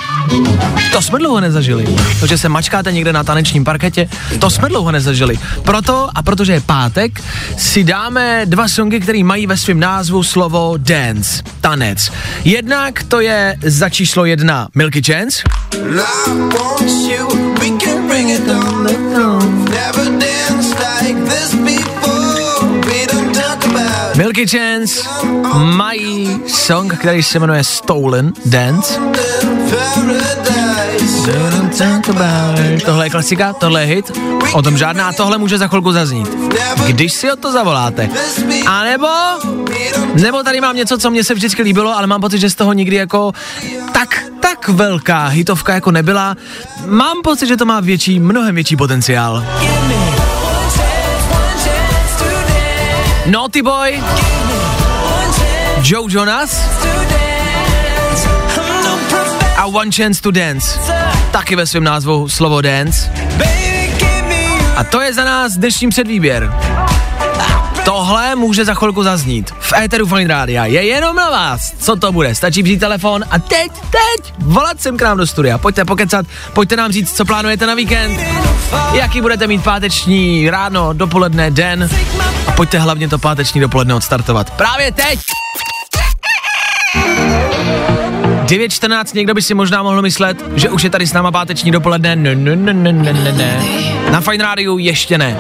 Speaker 1: To jsme dlouho nezažili. To, že se mačkáte někde na tanečním parketě, to jsme dlouho nezažili. Proto a protože je pátek, si dáme dva songy, které mají ve svém názvu slovo dance, tanec. Jednak to je za číslo jedna Milky Chance. Milky Chance mají song, který se jmenuje Stolen Dance. Tohle je klasika, tohle je hit, o tom žádná, tohle může za chvilku zaznít. Když si o to zavoláte. A nebo, nebo tady mám něco, co mě se vždycky líbilo, ale mám pocit, že z toho nikdy jako tak, tak velká hitovka jako nebyla. Mám pocit, že to má větší, mnohem větší potenciál. Naughty Boy, Joe Jonas a One Chance to Dance. Taky ve svém názvu slovo dance. A to je za nás dnešní předvýběr. Tohle může za chvilku zaznít. V éteru Fine Rádia je jenom na vás. Co to bude? Stačí vzít telefon a teď, teď volat sem k nám do studia. Pojďte pokecat, pojďte nám říct, co plánujete na víkend, jaký budete mít páteční ráno, dopoledne, den a pojďte hlavně to páteční dopoledne odstartovat. Právě teď! 9.14, někdo by si možná mohl myslet, že už je tady s náma páteční dopoledne. Ne, ne, ne, ne, ne, ne. Na Fine Rádiu ještě ne.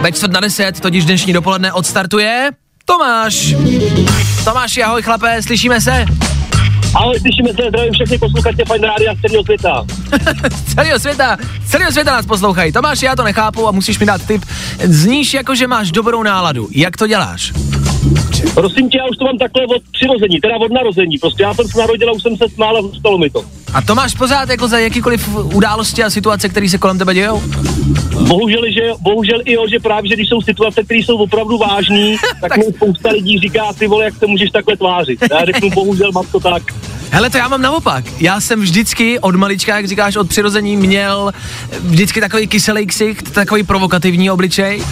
Speaker 1: Ve čtvrt na deset, totiž dnešní dopoledne odstartuje Tomáš. Tomáš, ahoj chlapé, slyšíme se?
Speaker 10: Ahoj, slyšíme se, zdravím všechny posluchače Fine Rádia z celého světa.
Speaker 1: z celého světa, z celého světa nás poslouchají. Tomáš, já to nechápu a musíš mi dát tip. Zníš jako, že máš dobrou náladu. Jak to děláš?
Speaker 10: Prosím tě, já už to mám takhle od přirození, teda od narození. Prostě já jsem se narodil a už jsem se smál a zůstalo mi to.
Speaker 1: A to máš pořád jako za jakýkoliv události a situace, které se kolem tebe dějou?
Speaker 10: Bohužel, že, bohužel i jo, že právě, že když jsou situace, které jsou opravdu vážné, tak mi spousta lidí říká, ty vole, jak se můžeš takhle tvářit. Já řeknu, bohužel mám to tak.
Speaker 1: Hele, to já mám naopak. Já jsem vždycky od malička, jak říkáš, od přirození měl vždycky takový kyselý ksicht, takový provokativní obličej.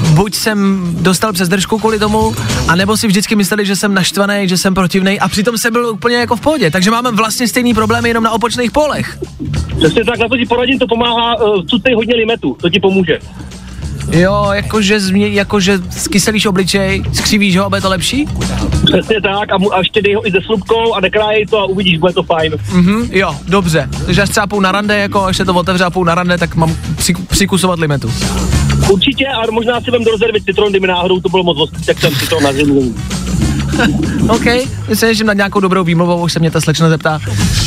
Speaker 1: Buď jsem dostal přes držku kvůli tomu, anebo si vždycky mysleli, že jsem naštvaný, že jsem protivný a přitom jsem byl úplně jako v pohodě. Takže máme vlastně stejný problémy jenom na opočných polech.
Speaker 10: Přesně tak, na to ti poradím, to pomáhá, uh, cucej hodně limetu, to ti pomůže.
Speaker 1: Jo, jakože, změ, jakože skyselíš obličej, skřivíš ho, bude to lepší?
Speaker 10: Přesně tak a, mu, a ještě dej ho i se slupkou a nekrájej to a uvidíš, bude to fajn.
Speaker 1: Mhm, jo, dobře. Takže až třeba půl na rande, jako až se to otevře a půl na rande, tak mám při, přikusovat limetu.
Speaker 10: Určitě, ale možná si vem do rezervy citron, kdyby náhodou to bylo moc ostrý, tak jsem si to na zimu.
Speaker 1: OK, myslím, že na nějakou dobrou výmluvou už se mě ta slečna zeptá,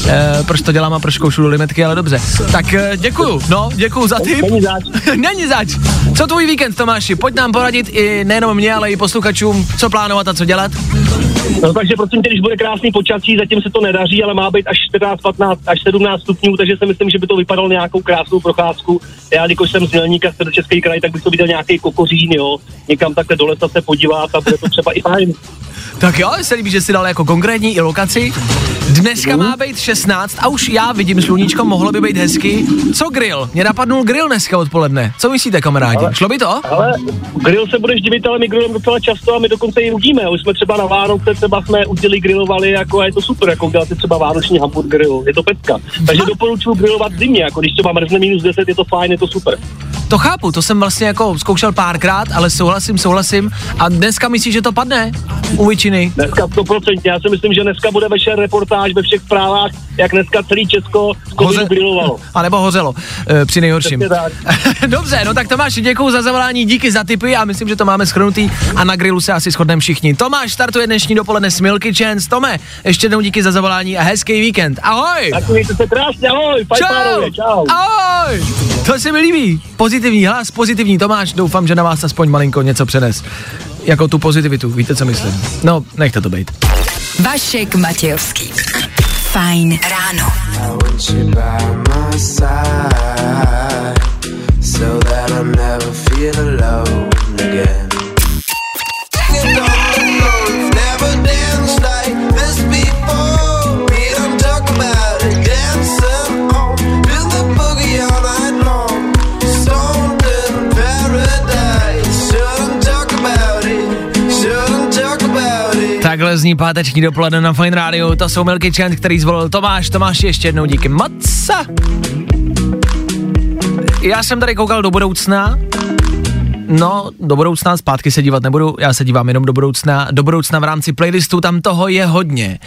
Speaker 1: eh, proč to dělám a proč koušu do limetky, ale dobře. Tak eh, děkuju, no, děkuju za tip.
Speaker 10: Není zač.
Speaker 1: Není zač. Co tvůj víkend, Tomáši? Pojď nám poradit i nejenom mě, ale i posluchačům, co plánovat a co dělat.
Speaker 10: No takže prosím tě, když bude krásný počasí, zatím se to nedaří, ale má být až 14, 15, až 17 stupňů, takže si myslím, že by to vypadalo nějakou krásnou procházku. Já, když jsem z Mělníka, z Český kraj, tak bych to viděl nějaký kokořín, jo, někam takhle do lesa se podívat a bude to třeba i fajn.
Speaker 1: Tak jo, se líbí, že si dal jako konkrétní i lokaci. Dneska má být 16 a už já vidím sluníčko, mohlo by být hezky. Co grill? Mě napadnul grill dneska odpoledne. Co myslíte, kamarádi?
Speaker 10: Ale-
Speaker 1: Šlo by to?
Speaker 10: Ale grill se budeš divit, ale my grillujeme docela často a my dokonce i udíme. Už jsme třeba na Vánoce, třeba jsme udili grilovali, jako a je to super, jako udělat si třeba vánoční hamburger, je to pecka. Takže doporučuji grilovat zimě, jako když třeba mrzne minus 10, je to fajn, je to super.
Speaker 1: To chápu, to jsem vlastně jako zkoušel párkrát, ale souhlasím, souhlasím. A dneska myslíš, že to padne? U většiny.
Speaker 10: Dneska 100%, já si myslím, že dneska bude večer reportáž ve všech zprávách, jak dneska celý Česko
Speaker 1: Hoze-
Speaker 10: grilovalo.
Speaker 1: A nebo hořelo, e, při nejhorším. Dobře, no tak Tomáš, děkuji za zavolání, díky za tipy a myslím, že to máme schrnutý a na grilu se asi shodneme všichni. Tomáš startuje dnešní dopoledne s Milky Chance. Tome, ještě jednou díky za zavolání a hezký víkend. Ahoj!
Speaker 10: Tak mějte se krásně, ahoj, párově, čau.
Speaker 1: Ahoj! To se mi líbí. Pozitivní hlas, pozitivní Tomáš. Doufám, že na vás aspoň malinko něco přenes. Jako tu pozitivitu, víte, co myslím. No, nechte to být.
Speaker 4: Vašek Matějovský. Fajn ráno.
Speaker 1: Takhle zní páteční dopoledne na Fine Radio. To jsou Milky Chant, který zvolil Tomáš. Tomáš, ještě jednou díky moc. Já jsem tady koukal do budoucna. No, do budoucna zpátky se dívat nebudu, já se dívám jenom do budoucna. Do budoucna v rámci playlistu tam toho je hodně.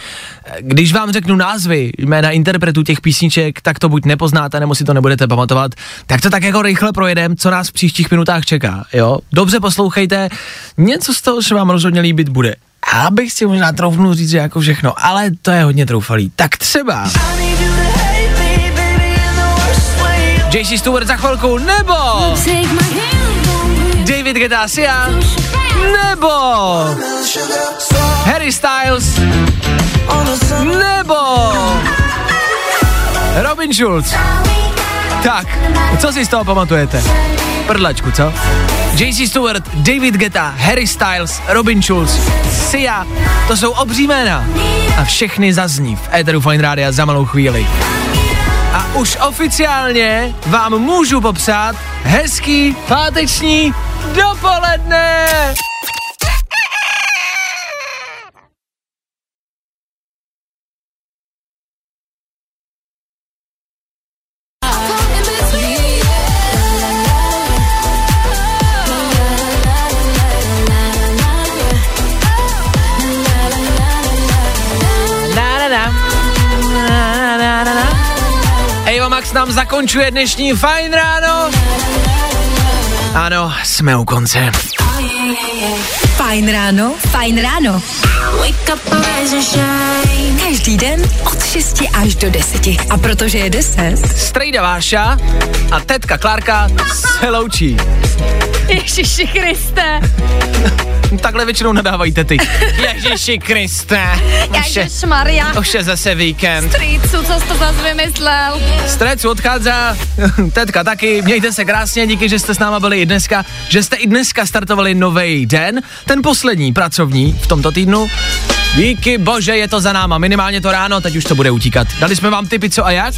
Speaker 1: Když vám řeknu názvy, jména interpretů těch písniček, tak to buď nepoznáte, nebo si to nebudete pamatovat, tak to tak jako rychle projedem, co nás v příštích minutách čeká, jo? Dobře poslouchejte, něco z toho se vám rozhodně líbit bude. A bych si možná troufnul říct, že jako všechno, ale to je hodně troufalý. Tak třeba... JC Stewart za chvilku, nebo David Guetta Sia, nebo Harry Styles, nebo Robin Schulz. Tak, co si z toho pamatujete? Prdlačku, co? JC Stewart, David Guetta, Harry Styles, Robin Schulz, Sia, to jsou obří jména. A všechny zazní v Eteru Fine Rádia za malou chvíli. A už oficiálně vám můžu popřát hezký páteční dopoledne! Zakončuje dnešní fajn ráno. Ano, jsme u konce.
Speaker 4: Fajn ráno, fajn ráno. Každý den od 6 až do 10. A protože je 10,
Speaker 1: Strejda Váša a tetka Klárka se loučí.
Speaker 2: Ježiši Kriste.
Speaker 1: Takhle většinou nadávají tety. Ježiši Kriste. Už je,
Speaker 2: Ježišmarja.
Speaker 1: už je zase víkend.
Speaker 2: Strýcu, co jsi to zase vymyslel?
Speaker 1: Strecu odchází, tetka taky, mějte se krásně, díky, že jste s náma byli i dneska, že jste i dneska startovali nový den, ten poslední pracovní v tomto týdnu. Díky bože, je to za náma, minimálně to ráno, teď už to bude utíkat. Dali jsme vám tipy co a jak?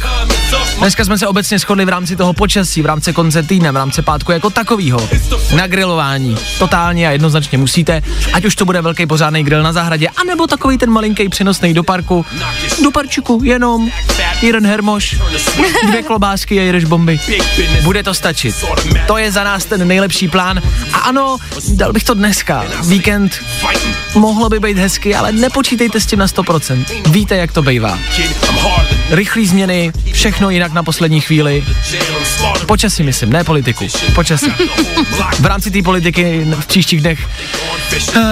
Speaker 1: Dneska jsme se obecně shodli v rámci toho počasí, v rámci konce týdne, v rámci pátku jako takovýho. Na grilování. Totálně a jednoznačně musíte, ať už to bude velký pořádný grill na zahradě, anebo takový ten malinký přenosný do parku. Do parčiku, jenom jeden hermoš, dvě klobásky a jedeš bomby. Bude to stačit. To je za nás ten nejlepší plán. A ano, dal bych to dneska. Víkend mohlo by být hezky, ale nepočítejte s tím na 100%. Víte, jak to bývá. Rychlý změny, všechno jinak na poslední chvíli. Počasí myslím, ne politiku. Počasí. V rámci té politiky v příštích dnech uh,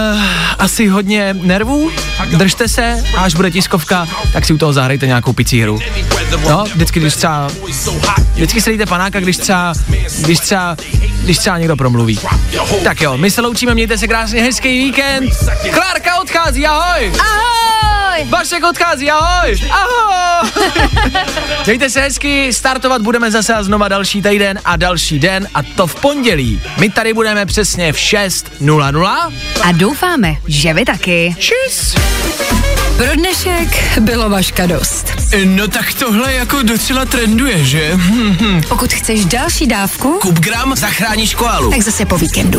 Speaker 1: asi hodně nervů, držte se až bude tiskovka, tak si u toho zahrajte nějakou picí hru. No, vždycky, když třeba, vždycky se dejte panáka, když třeba, když třeba, když třeba někdo promluví. Tak jo, my se loučíme, mějte se krásně, hezký víkend. Klárka odchází, ahoj!
Speaker 2: Ahoj!
Speaker 1: Vašek odchází, ahoj! Ahoj! Mějte se hezky, startovat budeme zase a znova další týden a další den a to v pondělí. My tady budeme přesně v 6.00.
Speaker 2: A doufáme, že vy taky.
Speaker 1: Čus!
Speaker 4: pro dnešek bylo Vaška dost.
Speaker 9: No tak tohle jako docela trenduje, že?
Speaker 4: Pokud chceš další dávku,
Speaker 9: Kup gram, zachráníš koalu.
Speaker 4: tak zase po víkendu.